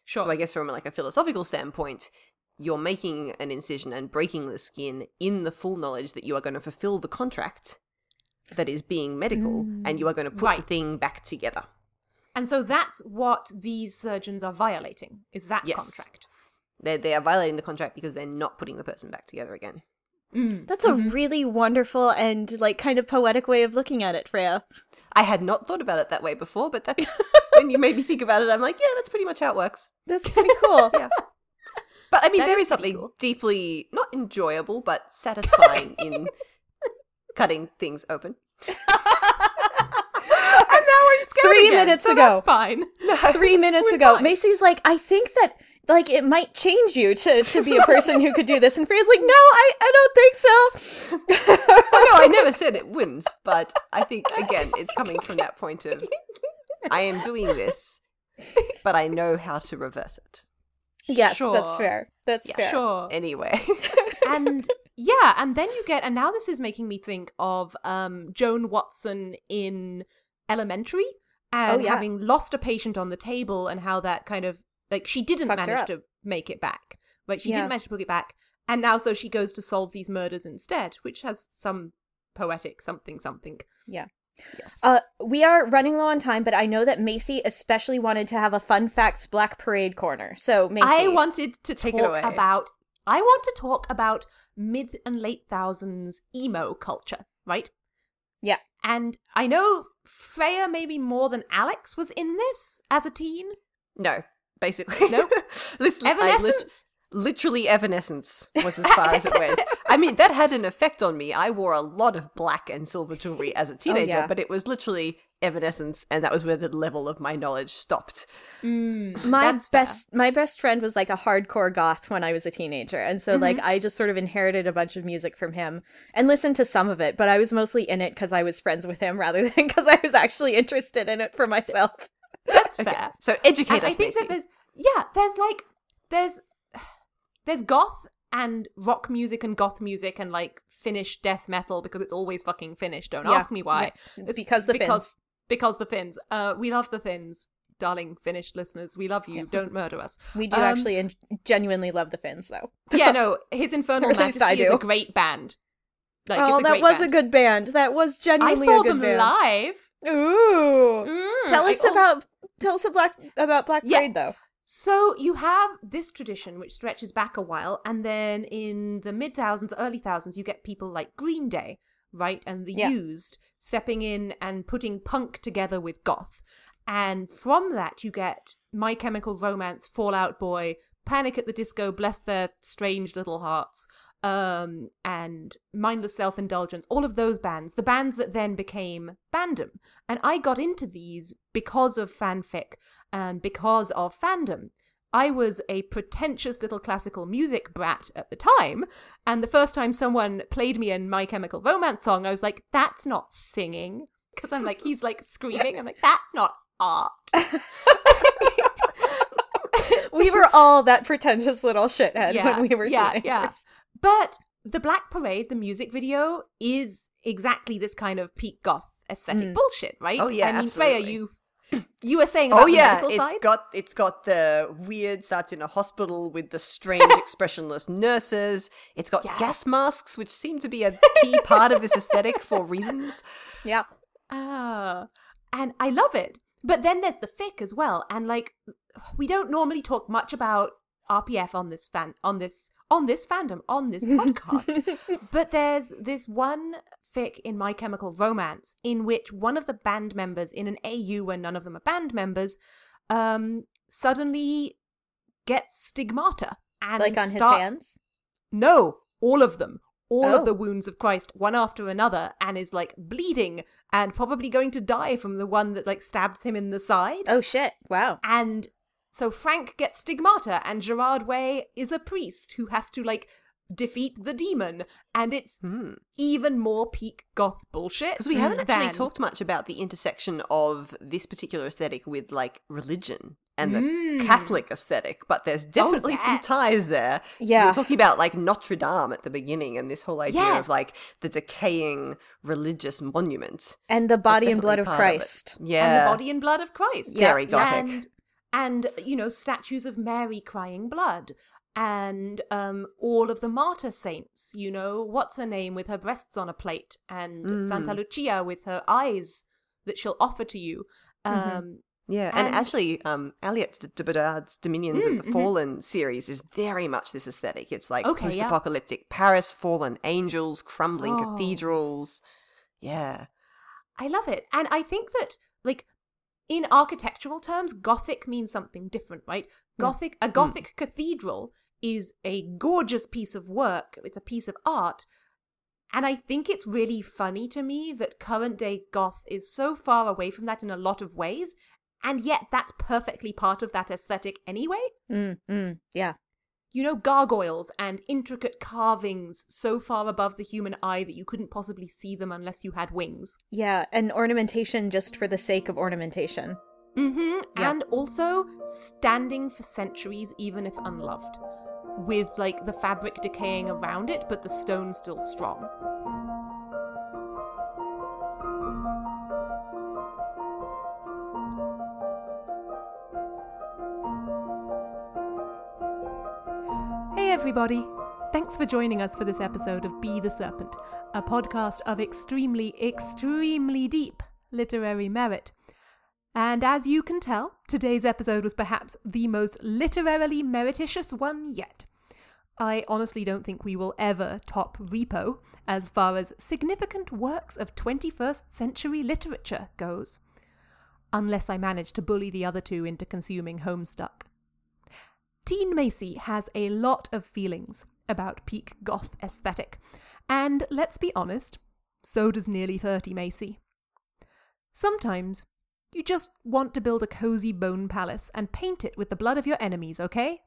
Sure. So I guess from like a philosophical standpoint, you're making an incision and breaking the skin in the full knowledge that you are going to fulfill the contract that is being medical and you are going to mm, put the thing back together. and so that's what these surgeons are violating. Is that Yes. contract? They they are violating the contract because they're not putting the person back together again. Mm, that's a mm-hmm. really wonderful and like kind of poetic way of looking at it, Freya. I had not thought about it that way before, but that's when you made me think about it. I'm like, yeah, that's pretty much how it works. That's pretty cool. Yeah. But I mean, That there is is something cool. deeply not enjoyable but satisfying in cutting things open. and now I'm scared Three again, minutes so ago. That's fine. Three minutes ago, fine. Macy's like, I think that like it might change you to to be a person who could do this, and Freya's like, No, I I don't think so. Oh, no, I never said it wouldn't, but I think again, it's coming from that point of I am doing this, but I know how to reverse it. Yes, Sure. that's fair. That's fair. Sure. Anyway, and yeah, and then you get, and now this is making me think of um, Joan Watson in Elementary and Oh, yeah. having lost a patient on the table and how that kind of like she didn't Fucked manage to make it back, but she Yeah. didn't manage to put it back, and now so she goes to solve these murders instead, which has some poetic something something. Yeah. yes. Uh, we are running low on time, but I know that Macy especially wanted to have a fun facts Black Parade corner. So Macy, I wanted to Take it away. about. I want to talk about mid and late thousands emo culture, right? Yeah. And I know Freya maybe more than Alex was in this as a teen. no, basically, No? Listen, Evanescence. Literally evanescence was as far as it went. I mean, that had an effect on me. I wore a lot of black and silver jewelry as a teenager, yeah. but it was literally evanescence, and that was where the level of my knowledge stopped. Mm, my that's fair. best my best friend was like a hardcore goth when I was a teenager, and so like Mm-hmm. I just sort of inherited a bunch of music from him and listened to some of it, but I was mostly in it because I was friends with him rather than because I was actually interested in it for myself. That's Okay, fair. so educate And us, I think Macy. that there's yeah, there's like there's there's goth and rock music and goth music and like Finnish death metal because it's always fucking Finnish. Don't Yeah, ask me why. yeah. Because the because Finns. because the Finns. Uh, we love the Finns, darling Finnish listeners. We love you. Don't murder us. We do Um, actually en- genuinely love the Finns, though. yeah, no, his Infernal Majesty is a great band. Like, oh, it's a that was band. a good band. That was I genuinely saw a good them band. live. Ooh. Mm, Tell I us al- about tell us about Black about Black Yeah. Though. So you have this tradition which stretches back a while, and then in the mid thousands, early thousands, you get people like Green Day, right? And the Yeah. used stepping in and putting punk together with goth. And from that, you get My Chemical Romance, Fall Out Boy, Panic at the Disco, Bless Their Strange Little Hearts, um, and Mindless Self Indulgence, all of those bands, the bands that then became Bandom. And I got into these because of fanfic and because of fandom. I was a pretentious little classical music brat at the time, and the first time someone played me a My Chemical Romance song, I was like, that's not singing. Because I'm like, he's like screaming. I'm like, that's not art. we were all that pretentious little shithead Yeah, when we were yeah, teenagers. yeah. But the Black Parade, the music video, is exactly this kind of peak goth aesthetic Mm. bullshit, right? Oh, yeah, I mean, Freya, you you were saying about Oh the yeah, medical it's side. got it's got the weird starts in a hospital with the strange expressionless nurses. It's got Yes. gas masks, which seem to be a key part of this aesthetic for reasons. Yeah. Ah, and I love it. But then there's the fic as well, and like we don't normally talk much about RPF on this fan on this on this fandom on this podcast. but there's this one fic in My Chemical Romance in which one of the band members in an AU where none of them are band members um suddenly gets stigmata and like on his hands. no, all of them. All Oh. of the wounds of Christ, one after another, and is like bleeding and probably going to die from the one that like stabs him in the side. Oh shit. Wow. And so Frank gets stigmata, and Gerard Way is a priest who has to like defeat the demon, and it's Hmm. even more peak goth bullshit. Because we haven't actually talked much about the intersection of this particular aesthetic with like religion and the Mm. Catholic aesthetic, but there's definitely some yes. ties there. Yeah. We are talking about like Notre Dame at the beginning and this whole idea Yes. of like the decaying religious monument. And the body and blood of part of. Christ. Yeah. and the body and blood of Christ. Very gothic. And, and you know, statues of Mary crying blood. And um, all of the martyr saints, you know, what's her name with her breasts on a plate, and Mm. Santa Lucia with her eyes that she'll offer to you. Um, Mhm. Yeah, and, And- actually, um, Aliette de, de Bodard's Dominions Mm, of the mhm. Fallen series is very much this aesthetic. It's like Okay, post-apocalyptic Paris, fallen angels, crumbling Oh. cathedrals. Yeah, I love it. And I think that, like, in architectural terms, Gothic means something different, right? Gothic, a Gothic cathedral is a gorgeous piece of work. It's a piece of art. And I think it's really funny to me that current day goth is so far away from that in a lot of ways, and yet that's perfectly part of that aesthetic anyway. Mm, mm, yeah. You know, gargoyles and intricate carvings so far above the human eye that you couldn't possibly see them unless you had wings. Yeah. And ornamentation just for the sake of ornamentation. Mm-hmm. Yeah. And also standing for centuries, even if unloved, with like the fabric decaying around it, but the stone still strong. Hey everybody! Thanks for joining us for this episode of Be the Serpent, a podcast of extremely, extremely deep literary merit. And as you can tell, today's episode was perhaps the most literarily merititious one yet. I honestly don't think we will ever top Repo as far as significant works of 21st century literature goes. Unless I manage to bully the other two into consuming Homestuck. Teen Macy has a lot of feelings about peak goth aesthetic, and let's be honest, so does nearly 30 Macy. Sometimes you just want to build a cozy bone palace and paint it with the blood of your enemies, okay?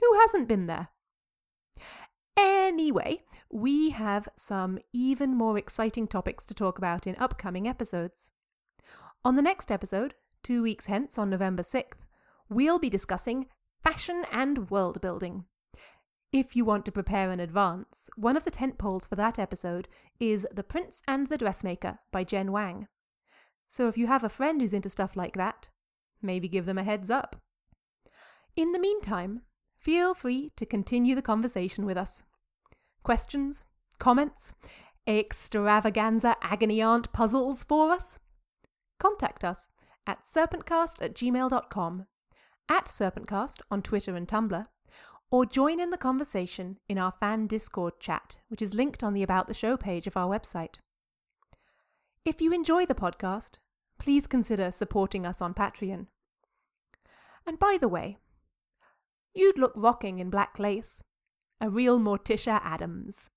Who hasn't been there? Anyway, we have some even more exciting topics to talk about in upcoming episodes. On the next episode, two weeks hence on November 6th, we'll be discussing fashion and world building. If you want to prepare in advance, one of the tent poles for that episode is The Prince and the Dressmaker by Jen Wang. So if you have a friend who's into stuff like that, maybe give them a heads up. In the meantime, feel free to continue the conversation with us. Questions, comments, extravaganza agony aunt puzzles for us? Contact us at serpentcast at gmail.com, at serpentcast on Twitter and Tumblr, or join in the conversation in our fan Discord chat, which is linked on the About the Show page of our website. If you enjoy the podcast, please consider supporting us on Patreon. And by the way, you'd look rocking in black lace. A real Morticia Addams.